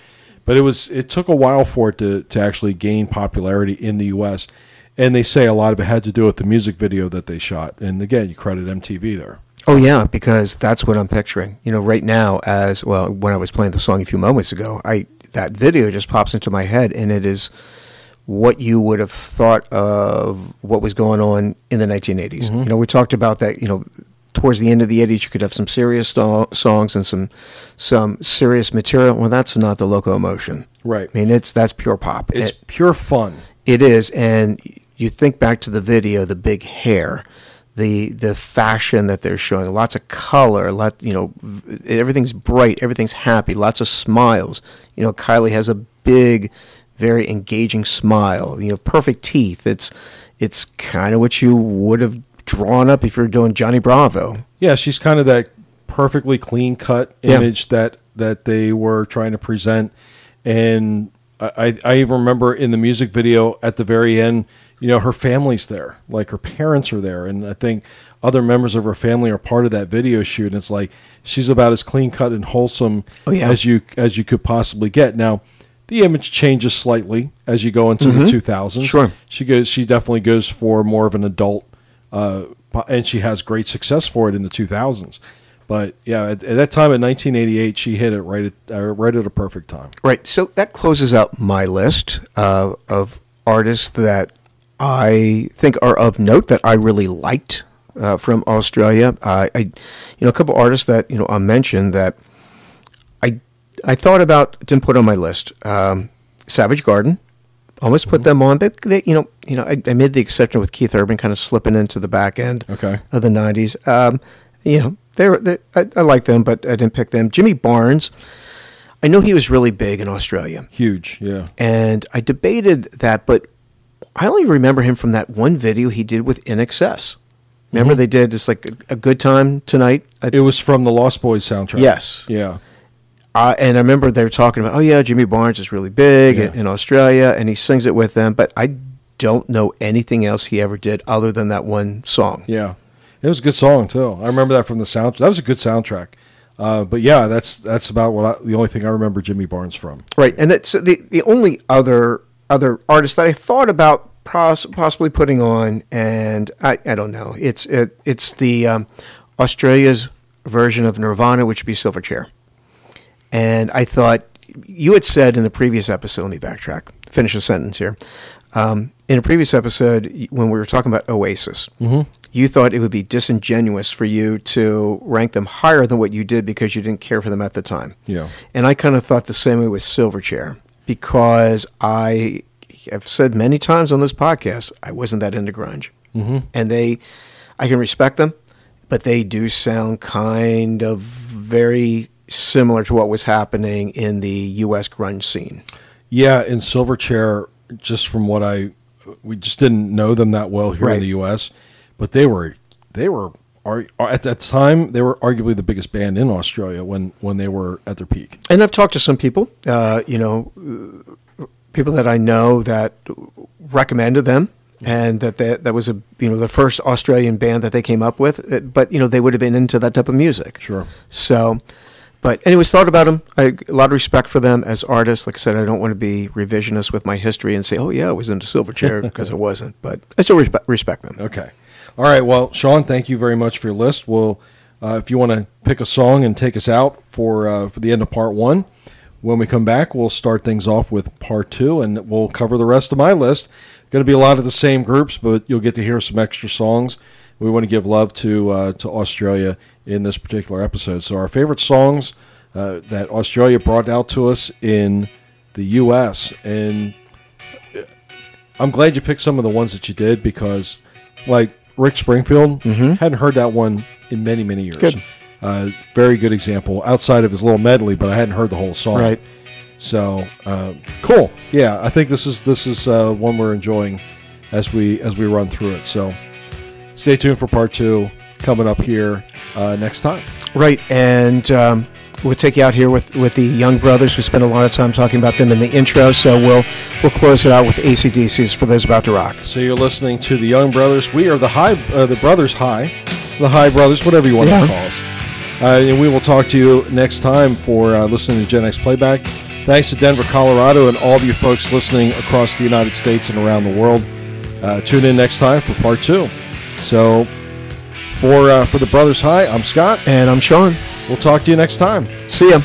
Speaker 2: But it was it took a while for it to, to actually gain popularity in the U.S. And they say a lot of it had to do with the music video that they shot. And again, you credit MTV there.
Speaker 1: Oh yeah, because that's what I'm picturing. You know, right now, as well, when I was playing the song a few moments ago, I that video just pops into my head, and it is what you would have thought of what was going on in the 1980s. Mm-hmm. You know, we talked about that. You know, towards the end of the 80s, you could have some serious sto- songs and some some serious material. Well, that's not the Loco-Motion,
Speaker 2: Right.
Speaker 1: I mean, it's that's pure pop.
Speaker 2: It's
Speaker 1: It-
Speaker 2: pure fun.
Speaker 1: it is, and you think back to the video, the big hair, the the fashion that they're showing, lots of color, lot you know, everything's bright, everything's happy, lots of smiles. You know, Kylie has a big, very engaging smile. You know, perfect teeth. It's it's kind of what you would have drawn up if you were doing Johnny Bravo.
Speaker 2: Yeah, she's kind of that perfectly clean cut
Speaker 1: Yeah.
Speaker 2: image that that they were trying to present. And I, I I even remember in the music video at the very end, you know, her family's there, like her parents are there, and I think other members of her family are part of that video shoot. And it's like she's about as clean cut and wholesome
Speaker 1: Oh, yeah.
Speaker 2: as you as you could possibly get. Now, the image changes slightly as you go into the two thousands.
Speaker 1: Mm-hmm. Sure.
Speaker 2: she goes. She definitely goes for more of an adult uh, and she has great success for it in the 2000s. But yeah, at, at that time in 1988, she hit it right at uh, right at a perfect time.
Speaker 1: Right. So that closes out my list uh, of artists that I think are of note that I really liked uh, from Australia. Uh, I, you know, a couple artists that you know I mentioned that I I thought about didn't put on my list. Um, Savage Garden, almost put them on, but they, you know, you know, I, I made the exception with Keith Urban, kind of slipping into the back end
Speaker 2: Okay.
Speaker 1: of the '90s. Um, you know, they were they, I, I like them, but I didn't pick them. Jimmy Barnes. I know he was really big in Australia,
Speaker 2: Huge, yeah.
Speaker 1: and I debated that, but I only remember him from that one video he did with INXS. Remember they did it's like a, a good time tonight.
Speaker 2: It was from the Lost Boys soundtrack.
Speaker 1: Yes.
Speaker 2: Yeah.
Speaker 1: uh, and I remember they were talking about, oh yeah, Jimmy Barnes is really big
Speaker 2: Yeah.
Speaker 1: in, in Australia, and he sings it with them. But I don't know anything else he ever did other than that one song.
Speaker 2: Yeah. It was a good song too. I remember that from the sound. That was a good soundtrack. Uh, but yeah, that's that's about what I, the only thing I remember Jimmy Barnes from.
Speaker 1: Right, and that's the the only other other artists that I thought about pos- possibly putting on, and I, I don't know. It's it, it's the um, Australia's version of Nirvana, which would be Silverchair. And I thought you had said in the previous episode. Let me backtrack. Finish a sentence here. Um, in a previous episode, when we were talking about Oasis, you thought it would be disingenuous for you to rank them higher than what you did because you didn't care for them at the time.
Speaker 2: Yeah.
Speaker 1: And I kind of thought the same way with Silverchair because I have said many times on this podcast I wasn't that into grunge, mm-hmm. and they, I can respect them, but they do sound kind of very similar to what was happening in the U.S. grunge scene.
Speaker 2: Yeah, in Silverchair, just from what I, we just didn't know them that well here
Speaker 1: Right.
Speaker 2: in the U.S., but they were they were ar- at that time they were arguably the biggest band in Australia when when they were at their peak.
Speaker 1: And I've talked to some people, uh, you know, people that I know that recommended them, and that that that was a you know the first Australian band that they came up with. uh, But you know they would have been into that type of music.
Speaker 2: Sure.
Speaker 1: So, but anyways, thought about them. I a lot of respect for them as artists. Like I said, I don't want to be revisionist with my history and say, oh yeah, I was into Silverchair because I wasn't. But I still respect respect them.
Speaker 2: Okay. All right. Well, Sean, thank you very much for your list. Well, uh, if you want to pick a song and take us out for uh, for the end of part one, When we come back, we'll start things off with part two, and we'll cover the rest of my list. Going to be a lot of the same groups, but you'll get to hear some extra songs. We want to give love to uh, to Australia in this particular episode. So our favorite songs uh, that Australia brought out to us in the U.S. and I'm glad you picked some of the ones that you did because, like Rick Springfield, hadn't heard that one in many many years.
Speaker 1: Good.
Speaker 2: Uh, very good example outside of his little medley, but I hadn't heard the whole song.
Speaker 1: Right.
Speaker 2: So um, cool. Yeah, I think this is this is uh, one we're enjoying as we as we run through it. So stay tuned for part two coming up here uh, next time.
Speaker 1: Right, and um, we'll take you out here with, with the Young Brothers. We spent a lot of time talking about them in the intro, so we'll we'll close it out with AC/DC's for those about to rock.
Speaker 2: So you're listening to the Young Brothers. We are the High, uh, the Brothers High, the High Brothers, whatever you want
Speaker 1: Yeah.
Speaker 2: to call us. Uh, and we will talk to you next time for uh, listening to Gen X Playback. Thanks to Denver, Colorado, and all of you folks listening across the United States and around the world. Uh, tune in next time for part two. So for uh, for the Brothers High, I'm Scott.
Speaker 1: And I'm Sean.
Speaker 2: We'll talk to you next time.
Speaker 1: See ya.